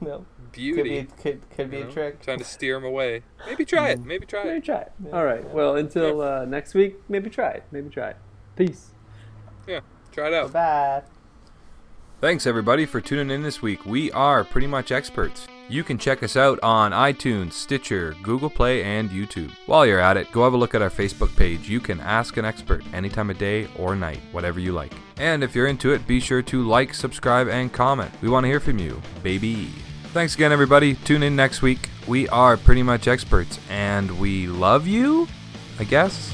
No beauty. Could be, could, could be know? a trick. Trying to steer him away. Maybe try it. Maybe try it. Maybe try it. Yeah. All right. Well, until uh, next week, maybe try it. Maybe try it. Peace. Yeah. Try it out. Bye. Thanks everybody for tuning in this week. We are pretty much experts. You can check us out on iTunes, Stitcher, Google Play, and YouTube. While you're at it, go have a look at our Facebook page. You can ask an expert any time of day or night, whatever you like. And if you're into it, be sure to like, subscribe, and comment. We want to hear from you, baby. Thanks again, everybody. Tune in next week. We are pretty much experts, and we love you, I guess.